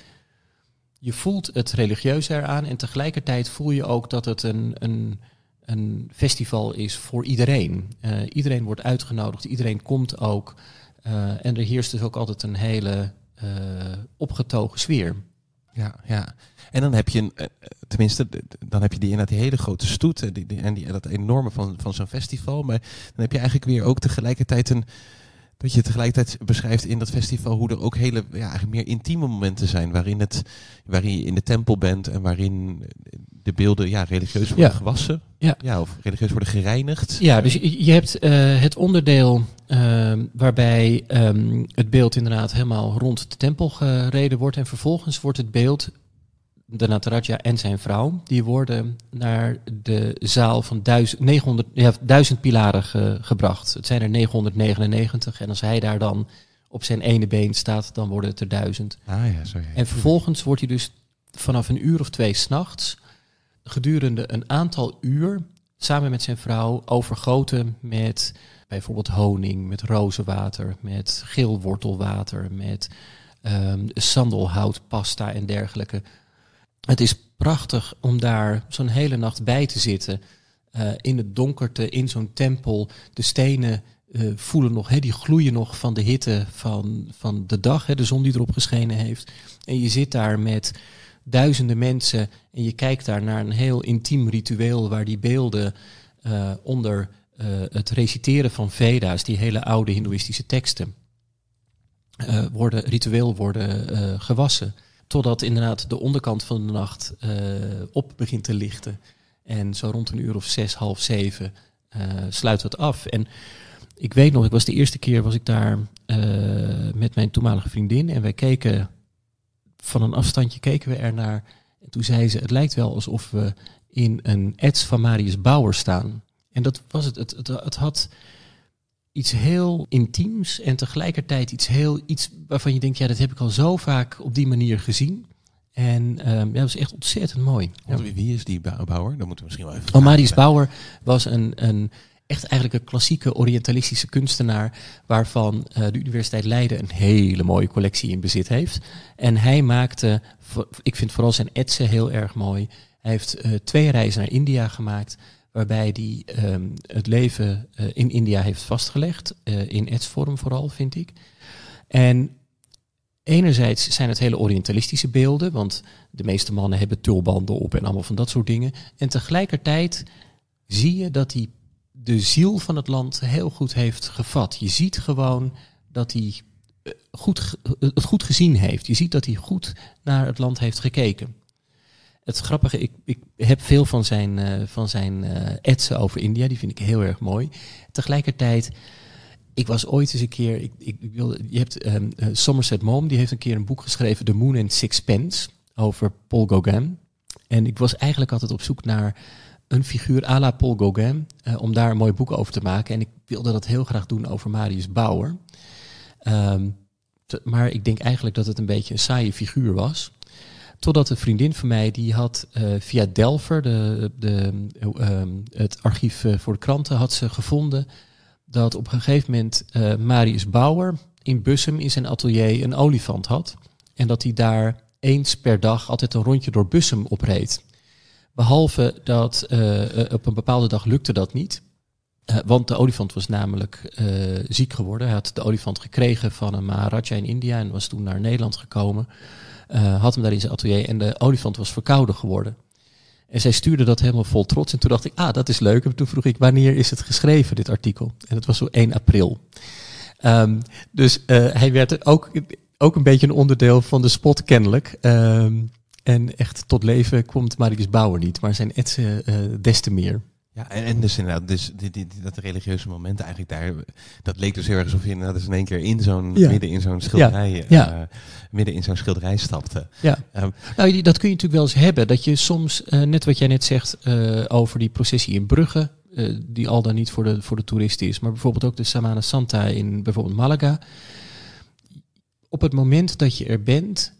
Je voelt het religieus eraan en tegelijkertijd voel je ook dat het een, een, een festival is voor iedereen. Iedereen wordt uitgenodigd, iedereen komt ook. Eh, en er heerst dus ook altijd een hele eh, opgetogen sfeer. Ja, ja. En dan heb je, een, eh, tenminste, dan heb je die inderdaad die hele grote stoet die, die, en die, dat enorme van, van zo'n festival. Maar dan heb je eigenlijk weer ook tegelijkertijd een, dat je tegelijkertijd beschrijft in dat festival hoe er ook hele, ja, eigenlijk meer intieme momenten zijn. Waarin, het, waarin je in de tempel bent en waarin de beelden ja, religieus worden Ja. gewassen. Ja. of religieus worden gereinigd. Ja, dus je, hebt eh, het onderdeel ehm, waarbij ehm, het beeld inderdaad helemaal rond de tempel gereden wordt. En vervolgens wordt het beeld, de Nataraja en zijn vrouw, die worden naar de zaal van duizend, 900, ja, duizend pilaren ge- gebracht. Het zijn er 999 en als hij daar dan op zijn ene been staat, dan worden het er duizend. Ah ja, sorry. En vervolgens wordt hij dus vanaf een uur of twee s'nachts gedurende een aantal uur samen met zijn vrouw overgoten met bijvoorbeeld honing, met rozenwater, met geelwortelwater, met ehm sandelhoutpasta en dergelijke. Het is prachtig om daar zo'n hele nacht bij te zitten. eh, in het donkerte, in zo'n tempel. De stenen eh, voelen nog, die gloeien nog van de hitte van, van de dag, de zon die erop geschenen heeft. En je zit daar met duizenden mensen en je kijkt daar naar een heel intiem ritueel waar die beelden eh, onder het reciteren van Veda's, die hele oude hindoeïstische teksten, worden, ritueel worden gewassen. Totdat inderdaad de onderkant van de nacht eh, op begint te lichten. En zo rond een uur of zes, half zeven eh, sluit het af. En ik weet nog, ik was de eerste keer was ik daar eh, met mijn toenmalige vriendin. En wij keken van een afstandje keken we ernaar. En toen zei ze, het lijkt wel alsof we in een ets van Marius Bauer staan. En dat was het. Het, het, het had iets heel intiems en tegelijkertijd iets heel iets waarvan je denkt, ja, dat heb ik al zo vaak op die manier gezien. En ehm, ja, dat was echt ontzettend mooi. Ja. Want wie- is die bou- bouwer? Dat moeten we misschien wel even Oh, Marius. Bauer was een, een echt eigenlijk een klassieke Orientalistische kunstenaar, waarvan eh, de Universiteit Leiden een hele mooie collectie in bezit heeft. En hij maakte, ik vind vooral zijn etsen heel erg mooi. Hij heeft eh, twee reizen naar India gemaakt, waarbij hij ehm, het leven eh, in India heeft vastgelegd, eh, in etsvorm vooral, vind ik. En enerzijds zijn het hele orientalistische beelden, want de meeste mannen hebben tulbanden op en allemaal van dat soort dingen. En tegelijkertijd zie je dat hij de ziel van het land heel goed heeft gevat. Je ziet gewoon dat hij eh, goed, het goed gezien heeft. Je ziet dat hij goed naar het land heeft gekeken. Het grappige, ik, ik heb veel van zijn, uh, van zijn uh, etsen over India, die vind ik heel erg mooi. Tegelijkertijd, ik was ooit eens een keer, ik, ik, wil, je hebt um, uh, Somerset Maugham, die heeft een keer een boek geschreven, The Moon and Sixpence, over Paul Gauguin. En ik was eigenlijk altijd op zoek naar een figuur à la Paul Gauguin, om daar een mooi boek over te maken. En ik wilde dat heel graag doen over Marius Bauer. Te, maar ik denk eigenlijk dat het een beetje een saaie figuur was. Totdat een vriendin van mij, die had uh, via Delver, de, de, uh, het archief uh, voor de kranten, had ze gevonden dat op een gegeven moment Marius Bauer in Bussum in zijn atelier een olifant had. En dat hij daar eens per dag altijd een rondje door Bussum opreed. Behalve dat op een bepaalde dag lukte dat niet. Want de olifant was namelijk ziek geworden. Hij had de olifant gekregen van een Maharaja in India en was toen naar Nederland gekomen. Uh, had hem daar in zijn atelier en de olifant was verkouden geworden. En zij stuurde dat helemaal vol trots. En toen dacht ik, ah, dat is leuk. En toen vroeg ik, wanneer is het geschreven, dit artikel? En dat was zo 1 april. Um, dus hij werd ook, ook een beetje een onderdeel van de spot kennelijk. Um, en echt tot leven komt Marius Bauer niet, maar zijn etsen des te meer. Ja, en, en dus inderdaad, dus die, die, dat religieuze moment eigenlijk daar, dat leek dus heel erg alsof je inderdaad eens in één keer in zo'n, ja. midden in zo'n schilderij, ja. Ja. Uh, midden in zo'n schilderij stapte. Ja. Um, nou, dat kun je natuurlijk wel eens hebben, dat je soms, uh, net wat jij net zegt uh, over die processie in Brugge, die al dan niet voor de, voor de toeristen is, maar bijvoorbeeld ook de Samana Santa in bijvoorbeeld Malaga. Op het moment dat je er bent,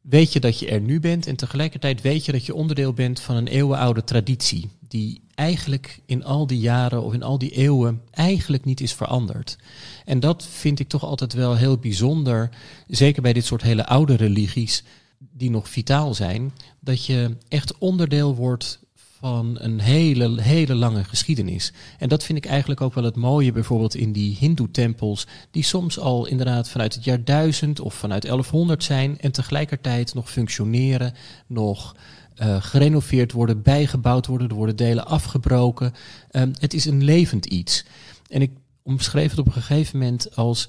weet je dat je er nu bent en tegelijkertijd weet je dat je onderdeel bent van een eeuwenoude traditie die eigenlijk in al die jaren of in al die eeuwen eigenlijk niet is veranderd. En dat vind ik toch altijd wel heel bijzonder, zeker bij dit soort hele oude religies die nog vitaal zijn, dat je echt onderdeel wordt van een hele, hele lange geschiedenis. En dat vind ik eigenlijk ook wel het mooie bijvoorbeeld in die hindoe-tempels, die soms al inderdaad vanuit het jaar 1000 of vanuit 1100 zijn en tegelijkertijd nog functioneren, nog uh, gerenoveerd worden, bijgebouwd worden, er worden delen afgebroken. Um, het is een levend iets. En ik omschreef het op een gegeven moment als,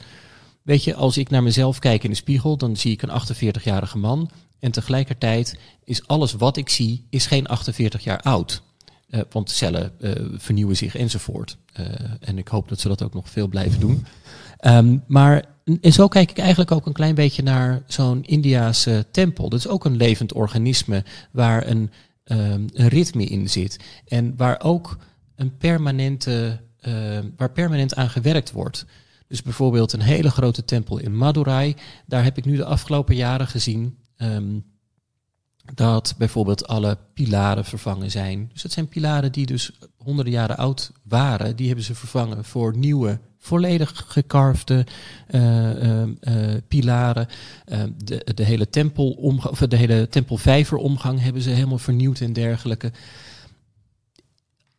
weet je, als ik naar mezelf kijk in de spiegel, dan zie ik een 48-jarige man. En tegelijkertijd is alles wat ik zie, is geen 48 jaar oud. Uh, want cellen uh, vernieuwen zich enzovoort. Uh, en ik hoop dat ze dat ook nog veel blijven doen. Um, maar en zo kijk ik eigenlijk ook een klein beetje naar zo'n Indiaanse tempel. Dat is ook een levend organisme waar een, um, een ritme in zit. En waar ook een permanente, uh, waar permanent aan gewerkt wordt. Dus bijvoorbeeld een hele grote tempel in Madurai. Daar heb ik nu de afgelopen jaren gezien um, dat bijvoorbeeld alle pilaren vervangen zijn. Dus dat zijn pilaren die dus honderden jaren oud waren. Die hebben ze vervangen voor nieuwe volledig gekarfde uh, uh, uh, pilaren. de, de hele tempel of de hele tempelvijveromgang hebben ze helemaal vernieuwd en dergelijke.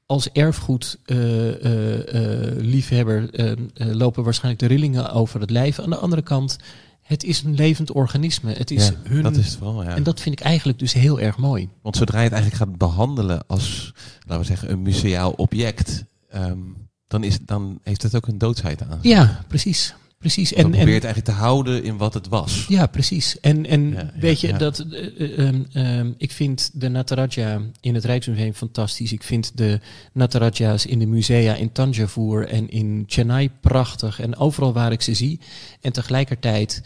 Als erfgoedliefhebber lopen waarschijnlijk de rillingen over het lijf. Aan de andere kant, het is een levend organisme. Het is ja, hun. Dat is het vooral, ja. En dat vind ik eigenlijk dus heel erg mooi. Want zodra je het eigenlijk gaat behandelen als, laten we zeggen, een museaal object. Um, dan, is, dan heeft het ook een doodsheid aan. Ja, precies. Precies. En, probeert eigenlijk te houden in wat het was. Ja, precies. En, en ja, weet je, ja. dat, uh, um, um, ik vind de Nataraja in het Rijksmuseum fantastisch. Ik vind de Nataraja's in de musea in Tanjavur en in Chennai prachtig. En overal waar ik ze zie. En tegelijkertijd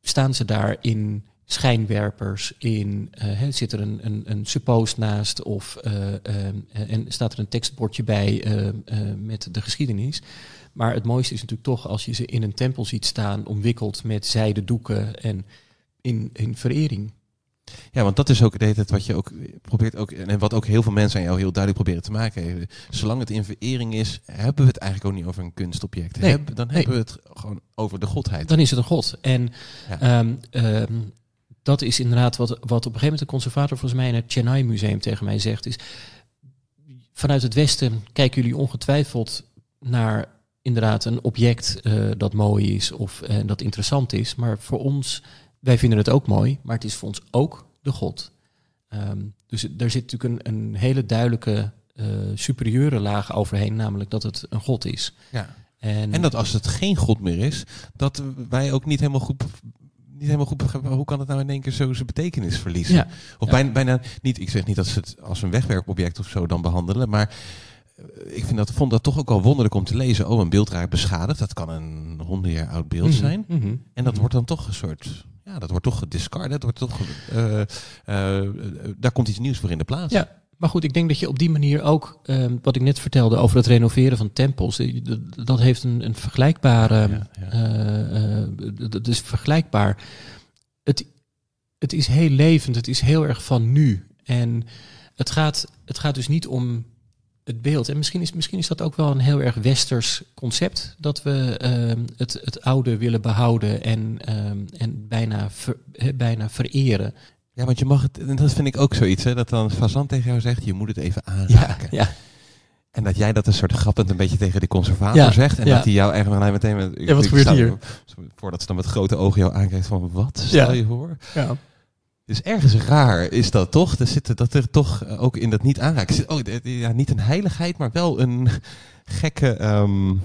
staan ze daar in schijnwerpers in. Uh, zit er een, een, een suppose naast of uh, en staat er een tekstbordje bij met de geschiedenis. Maar het mooiste is natuurlijk toch als je ze in een tempel ziet staan, omwikkeld met zijden doeken en in, in verering. Ja, want dat is ook het wat je ook probeert ook en wat ook heel veel mensen aan jou heel duidelijk proberen te maken. Zolang het in verering is, hebben we het eigenlijk ook niet over een kunstobject. Nee, Heb, dan nee. hebben we het gewoon over de godheid. Dan is het een god. En ja. um, um, dat is inderdaad wat, wat op een gegeven moment de conservator volgens mij in het Chennai Museum tegen mij zegt. Is vanuit het Westen kijken jullie ongetwijfeld naar inderdaad een object uh, dat mooi is of uh, dat interessant is. Maar voor ons wij vinden het ook mooi, maar het is voor ons ook de God. Ehm, dus er zit natuurlijk een, een hele duidelijke uh, superieure laag overheen, namelijk dat het een God is. Ja. En, en dat als het geen God meer is, dat wij ook niet helemaal goed niet helemaal goed. Hoe kan het nou in één keer zo zijn betekenis verliezen? Ja. Of Bijna, bijna niet. Ik zeg niet dat ze het als een wegwerpobject of zo dan behandelen, maar eh, ik vind dat, vond dat toch ook wel wonderlijk om te lezen. Oh, een beeld raakt beschadigd. Dat kan een honderd jaar oud beeld mhm, zijn. Mhm, en dat mhm. wordt dan toch een soort. Ja, dat wordt toch gediscarded. Dat wordt toch. Uh, uh, daar komt iets nieuws voor in de plaats. Ja, maar goed, ik denk dat je op die manier ook, ehm, wat ik net vertelde over het renoveren van tempels, dat heeft een, een vergelijkbare, ja, dat is vergelijkbaar. Het, het is heel levend, het is heel erg van nu. En het gaat, het gaat dus niet om het beeld. En misschien is, misschien is dat ook wel een heel erg westers concept. Dat we uh, het, het oude willen behouden en, uh, en bijna, ver, bijna vereren. Ja, want je mag het, en dat vind ik ook zoiets, hè, dat dan Fazant tegen jou zegt, je moet het even aanraken. Ja, ja. En dat jij dat een soort grappend een beetje tegen de conservator zegt. En dat hij jou eigenlijk meteen met... Ja, wat gebeurt hier? Voordat ze dan met grote ogen jou aankijkt van, wat stel je voor? Ja. Dus ergens raar is dat toch? Er zit dat er toch eh, ook in dat niet aanraken zit. Oh, ja, niet een heiligheid, maar wel een gekke, um,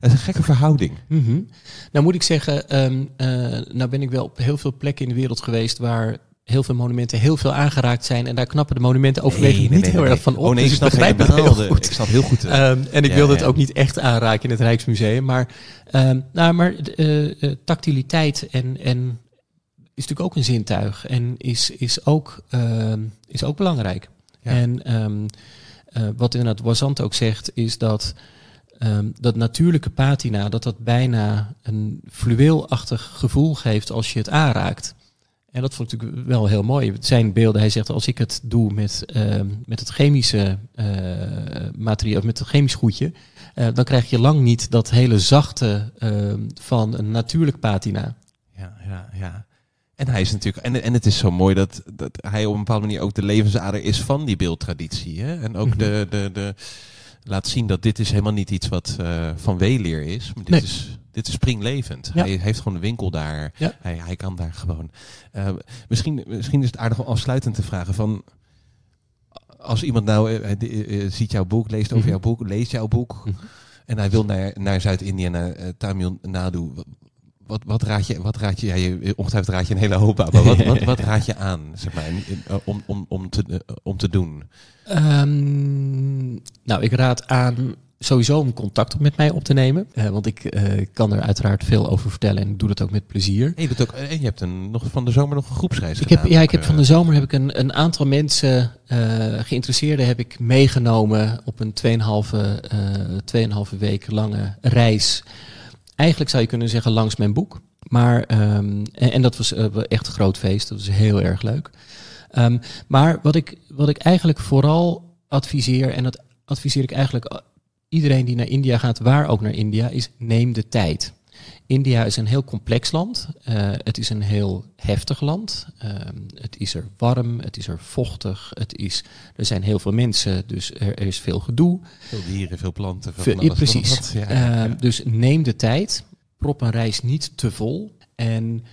een gekke verhouding. Mm Nou moet ik zeggen, um, uh, nou ben ik wel op heel veel plekken in de wereld geweest waar heel veel monumenten heel veel aangeraakt zijn. En daar knappen de monumenten overwegend niet heel erg van op. Oh nee, dus ik snap, ik begrijp het heel goed. Ik snap heel goed. Um, en ik wilde het ook niet echt aanraken in het Rijksmuseum. Maar, um, nou, maar uh, tactiliteit en, en is natuurlijk ook een zintuig en is, is, ook, uh, is ook belangrijk. En um, uh, wat inderdaad Wazant ook zegt, is dat um, dat natuurlijke patina, dat dat bijna een fluweelachtig gevoel geeft als je het aanraakt. En dat vond ik natuurlijk wel heel mooi. Het zijn beelden, hij zegt, als ik het doe met, uh, met het chemische uh, materiaal, met het chemisch goedje, uh, dan krijg je lang niet dat hele zachte van een natuurlijk patina. Ja, ja, ja. En hij is natuurlijk, en, en het is zo mooi dat, dat hij op een bepaalde manier ook de levensader is van die beeldtraditie. Hè? En ook mhm. de, de, de, laat zien dat dit is helemaal niet iets wat uh, van weleer is. Maar dit, is, dit is springlevend. Hij heeft gewoon een winkel daar. Hij, hij kan daar gewoon. Uh, misschien, misschien is het aardig om afsluitend te vragen van. Als iemand nou uh, ziet jouw boek, leest over mm jouw boek, leest jouw boek. Mhm. En hij wil naar, naar Zuid-Indië, naar Tamil Nadu wat, wat, raad je, wat raad je, ja, je, ongetwijfeld raad je een hele hoop aan, maar wat, wat, wat raad je aan, zeg maar, om, om, om, te, om te doen? Um, nou, ik raad aan sowieso om contact met mij op te nemen. Uh, want ik uh, kan er uiteraard veel over vertellen en doe dat ook met plezier. En je, ook, en je hebt een, nog van de zomer nog een groepsreis ik gedaan. Heb, ja, ik heb van de zomer heb ik een, een aantal mensen, uh, geïnteresseerden, heb ik meegenomen op een 2,5 uh, week lange reis eigenlijk zou je kunnen zeggen langs mijn boek. Maar, um, en, dat was uh, echt een groot feest, dat was heel erg leuk. Um, maar wat ik, wat ik eigenlijk vooral adviseer, en dat adviseer ik eigenlijk iedereen die naar India gaat, waar ook naar India, is neem de tijd. India is een heel complex land. Uh, het is een heel heftig land. Uh, het is er warm, het is er vochtig, het is, er zijn heel veel mensen, dus er, er is veel gedoe. Veel dieren, veel planten. Veel, precies. Ja, ja, uh, dus neem de tijd, prop een reis niet te vol en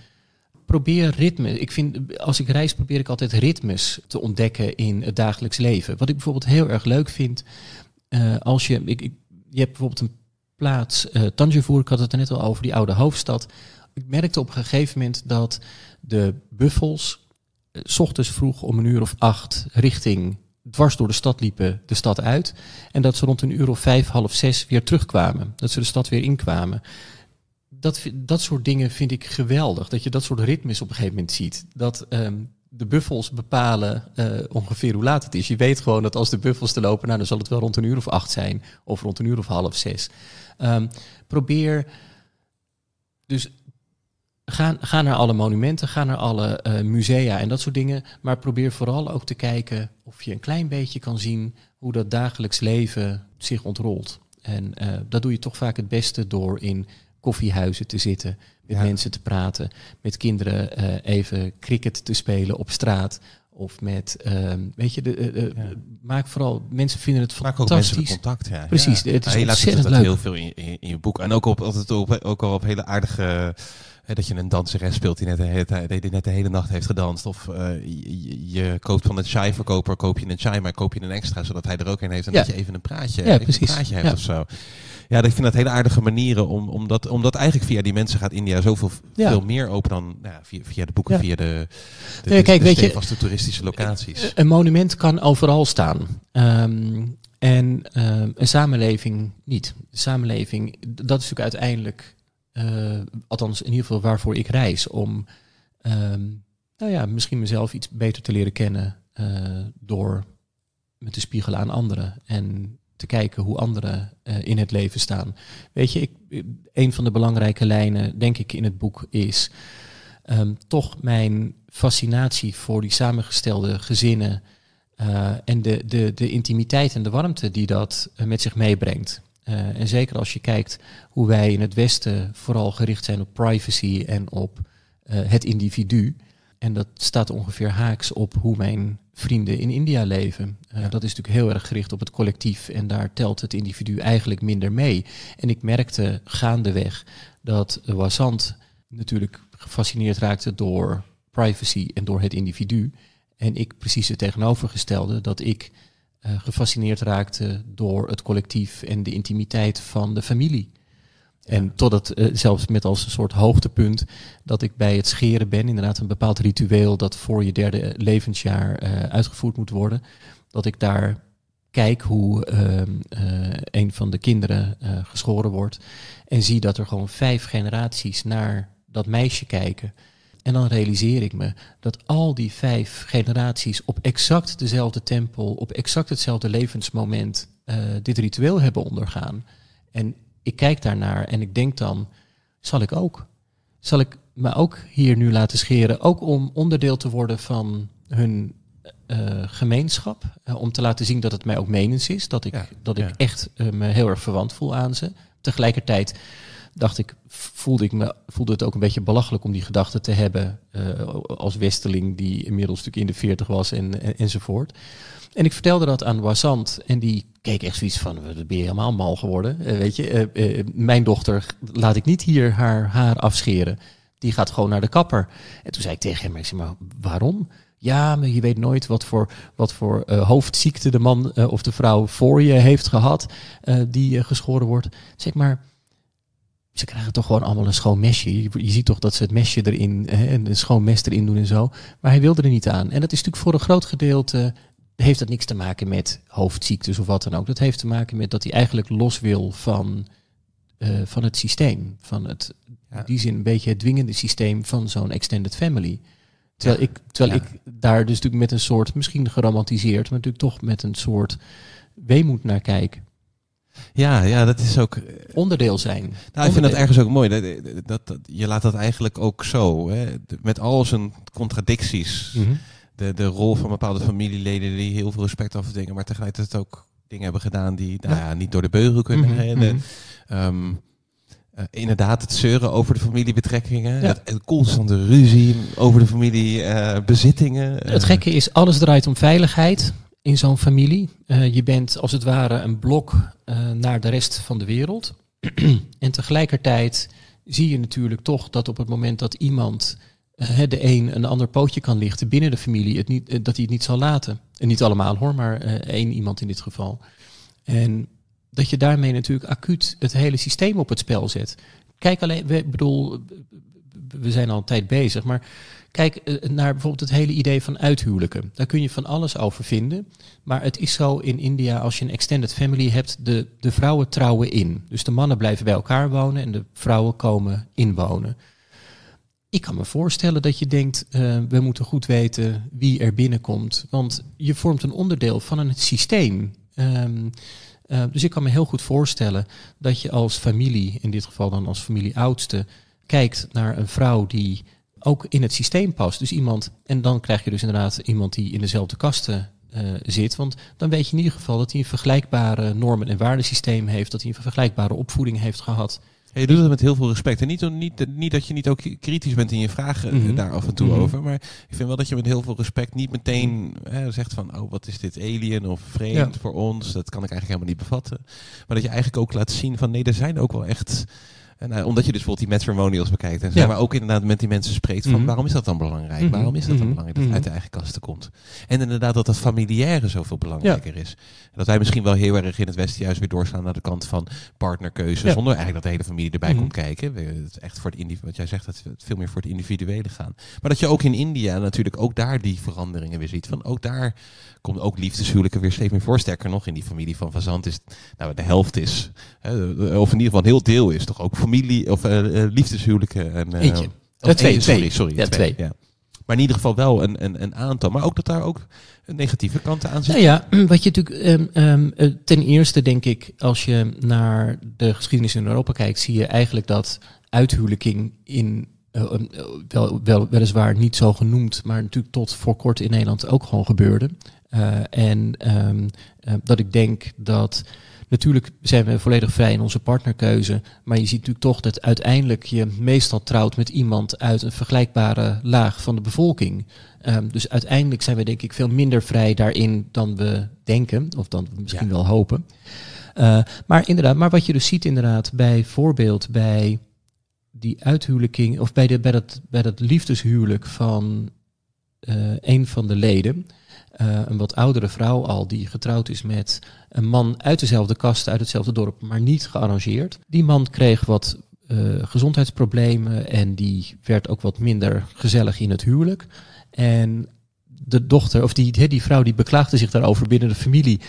probeer ritme. Ik vind, als ik reis, probeer ik altijd ritmes te ontdekken in het dagelijks leven. Wat ik bijvoorbeeld heel erg leuk vind, als je, ik, ik, je hebt bijvoorbeeld een plaats uh, ik had het er net al over, die oude hoofdstad. Ik merkte op een gegeven moment dat de buffels uh, s ochtends vroeg om een uur of acht richting dwars door de stad liepen, de stad uit. En dat ze rond een uur of vijf, half zes weer terugkwamen. Dat ze de stad weer inkwamen. Dat, dat soort dingen vind ik geweldig. Dat je dat soort ritmes op een gegeven moment ziet. Dat um, de buffels bepalen uh, ongeveer hoe laat het is. Je weet gewoon dat als de buffels te lopen, nou, dan zal het wel rond een uur of acht zijn. Of rond een uur of half zes. Um, probeer dus ga, ga naar alle monumenten, ga naar alle uh, musea en dat soort dingen. Maar probeer vooral ook te kijken of je een klein beetje kan zien hoe dat dagelijks leven zich ontrolt. En uh, dat doe je toch vaak het beste door in koffiehuizen te zitten, met ja. mensen te praten, met kinderen uh, even cricket te spelen op straat. Of met, uh, weet je, de, uh, ja. maak vooral, mensen vinden het fantastisch. Maak ook mensen contact, ja. Precies, ja. het is ja, ontzettend leuk. heel veel in, in, in, je boek. En ook, op, altijd op, ook al op hele aardige dat je een danseres speelt die net, de hele, tijd- die net de hele nacht heeft gedanst. Of eh, je, je koopt van een chai-verkoper, koop je een chai, maar koop je een extra, zodat hij er ook een heeft. En Ja. dat je even een praatje, Ja, even precies. een praatje hebt Ja. of zo. Ja, ik vind dat hele aardige manieren, om, omdat, omdat eigenlijk via die mensen gaat India zoveel veel meer open dan nou, ja, via, via de boeken, via de, de, Nee, de, kijk, de weet je- stevaste toeristische locaties. Een monument kan overal staan. Ehm, en ehm, een samenleving niet. De samenleving, dat is natuurlijk uiteindelijk, eh, althans in ieder geval waarvoor ik reis, om ehm, nou ja, misschien mezelf iets beter te leren kennen eh, door me te spiegelen aan anderen en te kijken hoe anderen eh, in het leven staan. Weet je, ik, een van de belangrijke lijnen, denk ik, in het boek is ehm, toch mijn fascinatie voor die samengestelde gezinnen en de, de, de intimiteit en de warmte die dat met zich meebrengt. Eh, en zeker als je kijkt hoe wij in het Westen vooral gericht zijn op privacy en op eh, het individu. En dat staat ongeveer haaks op hoe mijn vrienden in India leven. Eh, Ja. Dat is natuurlijk heel erg gericht op het collectief en daar telt het individu eigenlijk minder mee. En ik merkte gaandeweg dat Wasant natuurlijk gefascineerd raakte door privacy en door het individu. En ik precies het tegenovergestelde, dat ik eh, gefascineerd raakte door het collectief en de intimiteit van de familie. En totdat eh, zelfs met als een soort hoogtepunt dat ik bij het scheren ben, inderdaad een bepaald ritueel dat voor je derde levensjaar eh, uitgevoerd moet worden, dat ik daar kijk hoe ehm, eh, een van de kinderen geschoren wordt en zie dat er gewoon vijf generaties naar dat meisje kijken. En dan realiseer ik me dat al die vijf generaties op exact dezelfde tempel, op exact hetzelfde levensmoment eh, dit ritueel hebben ondergaan. En ik kijk daarnaar en ik denk dan, zal ik ook? Zal ik me ook hier nu laten scheren, ook om onderdeel te worden van hun eh, gemeenschap, eh, om te laten zien dat het mij ook menens is, dat ik, Ja, dat ik ja. echt me heel erg verwant voel aan ze. Tegelijkertijd dacht ik, voelde ik me, voelde het ook een beetje belachelijk om die gedachte te hebben eh, als westeling die inmiddels natuurlijk in de veertig was en, en, enzovoort. En ik vertelde dat aan Wasant en die keek echt zoiets van, "Wat ben je helemaal mal geworden? Eh, weet je, eh, mijn dochter laat ik niet hier haar haar afscheren. Die gaat gewoon naar de kapper. En toen zei ik tegen hem, ik zeg maar, waarom? Ja, maar je weet nooit wat voor, wat voor hoofdziekte de man of de vrouw voor je heeft gehad eh, die geschoren wordt. Zeg maar, ze krijgen toch gewoon allemaal een schoon mesje. Je, je ziet toch dat ze het mesje erin, hè, en een schoon mes erin doen en zo. Maar hij wilde er niet aan. En dat is natuurlijk voor een groot gedeelte, heeft dat niks te maken met hoofdziektes of wat dan ook. Dat heeft te maken met dat hij eigenlijk los wil van, eh, van het systeem. Van het, Ja. in die zin een beetje het dwingende systeem van zo'n extended family. Terwijl, Ja. ik, terwijl Ja. ik daar dus natuurlijk met een soort, misschien geromantiseerd, maar natuurlijk toch met een soort weemoed naar kijk. Ja, ja, dat is ook... Onderdeel zijn. Nou, ik vind dat ergens ook mooi. Dat, dat, dat- je laat dat eigenlijk ook zo. Hè? Met al zijn contradicties. Mhm. De, de rol van bepaalde familieleden die heel veel respect afdwingen. Maar tegelijkertijd ook dingen hebben gedaan die nou ja, niet door de beugel kunnen. Eh, inderdaad, het zeuren over de familiebetrekkingen. Ja. Het, het constante ruzie over de familiebezittingen. Het gekke is, alles draait om veiligheid in zo'n familie. Eh, je bent als het ware een blok eh, naar de rest van de wereld. en tegelijkertijd zie je natuurlijk toch dat op het moment dat iemand, eh, de een een ander pootje kan lichten binnen de familie, het niet, dat hij het niet zal laten. En niet allemaal hoor, maar één iemand in dit geval. En dat je daarmee natuurlijk acuut het hele systeem op het spel zet. Kijk alleen, we, bedoel, we zijn al een tijd bezig, maar kijk eh, naar bijvoorbeeld het hele idee van uithuwelijken. Daar kun je van alles over vinden. Maar het is zo in India, als je een extended family hebt, de, de vrouwen trouwen in. Dus de mannen blijven bij elkaar wonen en de vrouwen komen inwonen. Ik kan me voorstellen dat je denkt, eh, we moeten goed weten wie er binnenkomt. Want je vormt een onderdeel van een systeem. Ehm, eh, dus ik kan me heel goed voorstellen dat je als familie, in dit geval dan als familie oudste, kijkt naar een vrouw die ook in het systeem past. Dus iemand, en dan krijg je dus inderdaad iemand die in dezelfde kasten eh, zit. Want dan weet je in ieder geval dat hij een vergelijkbare normen- en waardesysteem heeft, dat hij een vergelijkbare opvoeding heeft gehad. Ja, je doet het met heel veel respect. En niet, niet, niet dat je niet ook kritisch bent in je vragen eh, Mhm. daar af en toe Mhm. over. Maar ik vind wel dat je met heel veel respect niet meteen hè, zegt van... oh, wat is dit alien of vreemd Ja. voor ons? Dat kan ik eigenlijk helemaal niet bevatten. Maar dat je eigenlijk ook laat zien van... nee, er zijn ook wel echt En, uh, omdat je dus bijvoorbeeld die matrimonials bekijkt. En zeg maar ook inderdaad met die mensen spreekt van Mhm. waarom is dat dan belangrijk? Mhm. Waarom is dat dan Mhm. belangrijk dat het uit de eigen kasten komt? En inderdaad dat dat familiaire zoveel belangrijker is. Dat wij misschien wel heel erg in het Westen juist weer doorslaan naar de kant van partnerkeuze. Ja. Zonder eigenlijk dat de hele familie erbij komt kijken. Het is echt voor het individu- wat jij zegt, dat we veel meer voor het individuele gaan. Maar dat je ook in India natuurlijk ook daar die veranderingen weer ziet. Van ook daar komt ook liefdeshuwelijken weer steeds meer voor. Sterker nog, in die familie van Fazant is nou, de helft is, hè, of in ieder geval een heel deel is toch ook familie of eh, eh, liefdeshuwelijken. En, eh, Eentje. twee, sorry, twee. sorry, Ja, twee. Ja. Maar in ieder geval wel een, een, een aantal. Maar ook dat daar ook negatieve kanten aan Nou zitten. ja, wat je natuurlijk ehm, ehm, eh, ten eerste denk ik, als je naar de geschiedenis in Europa kijkt, zie je eigenlijk dat uithuwelijking in eh, eh, wel, wel, weliswaar niet zo genoemd, maar natuurlijk tot voor kort in Nederland ook gewoon gebeurde. En ehm, dat ik denk dat natuurlijk zijn we volledig vrij in onze partnerkeuze, maar je ziet natuurlijk toch dat uiteindelijk je meestal trouwt met iemand uit een vergelijkbare laag van de bevolking. Ehm, dus uiteindelijk zijn we denk ik veel minder vrij daarin dan we denken, of dan we misschien Ja. wel hopen. Eh, maar inderdaad, maar wat je dus ziet inderdaad bij voorbeeld bij die uithuwelijking, of bij, de, bij, dat, bij dat liefdeshuwelijk van eh, een van de leden, eh, een wat oudere vrouw al, die getrouwd is met een man uit dezelfde kast, uit hetzelfde dorp, maar niet gearrangeerd. Die man kreeg wat eh, gezondheidsproblemen en die werd ook wat minder gezellig in het huwelijk. En de dochter, of die, die vrouw, die beklaagde zich daarover binnen de familie.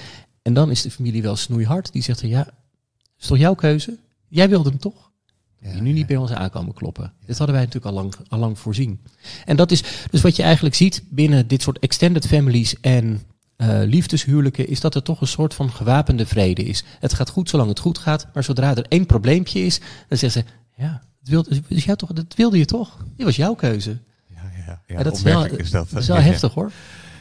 En dan is de familie wel snoeihard. Die zegt ja, is toch jouw keuze? Jij wilde hem toch? Ja, die nu niet bij ons aankomen kloppen. Dit hadden wij natuurlijk al lang, al lang voorzien. En dat is dus wat je eigenlijk ziet binnen dit soort extended families en eh, liefdeshuwelijken, is dat er toch een soort van gewapende vrede is. Het gaat goed zolang het goed gaat, maar zodra er één probleempje is, dan zeggen ze, ja, dat wilde, dus toch, dat wilde je toch? Dit was jouw keuze. Ja, ja, ja, Ja, dat is wel, is dat. dat is wel heftig hoor.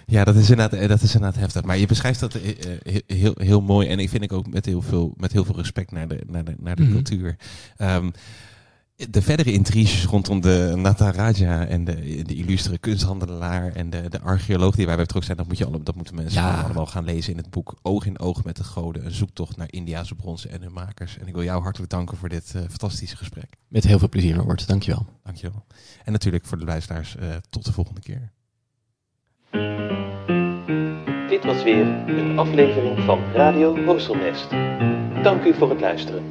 Ja, dat is inderdaad, eh, dat is inderdaad heftig. Maar je beschrijft dat eh, eh, heel, heel mooi. En ik vind ik ook met heel veel, met heel veel respect naar de, naar de, naar de Mhm. cultuur. Ehm, de verdere intriges rondom de Nataraja en de, de illustere kunsthandelaar en de, de archeoloog die wij betrokken zijn, dat, moet je alle, dat moeten mensen Ja. allemaal gaan lezen in het boek Oog in Oog met de Goden. Een zoektocht naar Indiase bronzen en hun makers. En ik wil jou hartelijk danken voor dit fantastische gesprek. Met heel veel plezier, Norbert. Dankjewel. Dankjewel. En natuurlijk voor de luisteraars, tot de volgende keer. Dit was weer een aflevering van Radio Horselnest. Dank u voor het luisteren.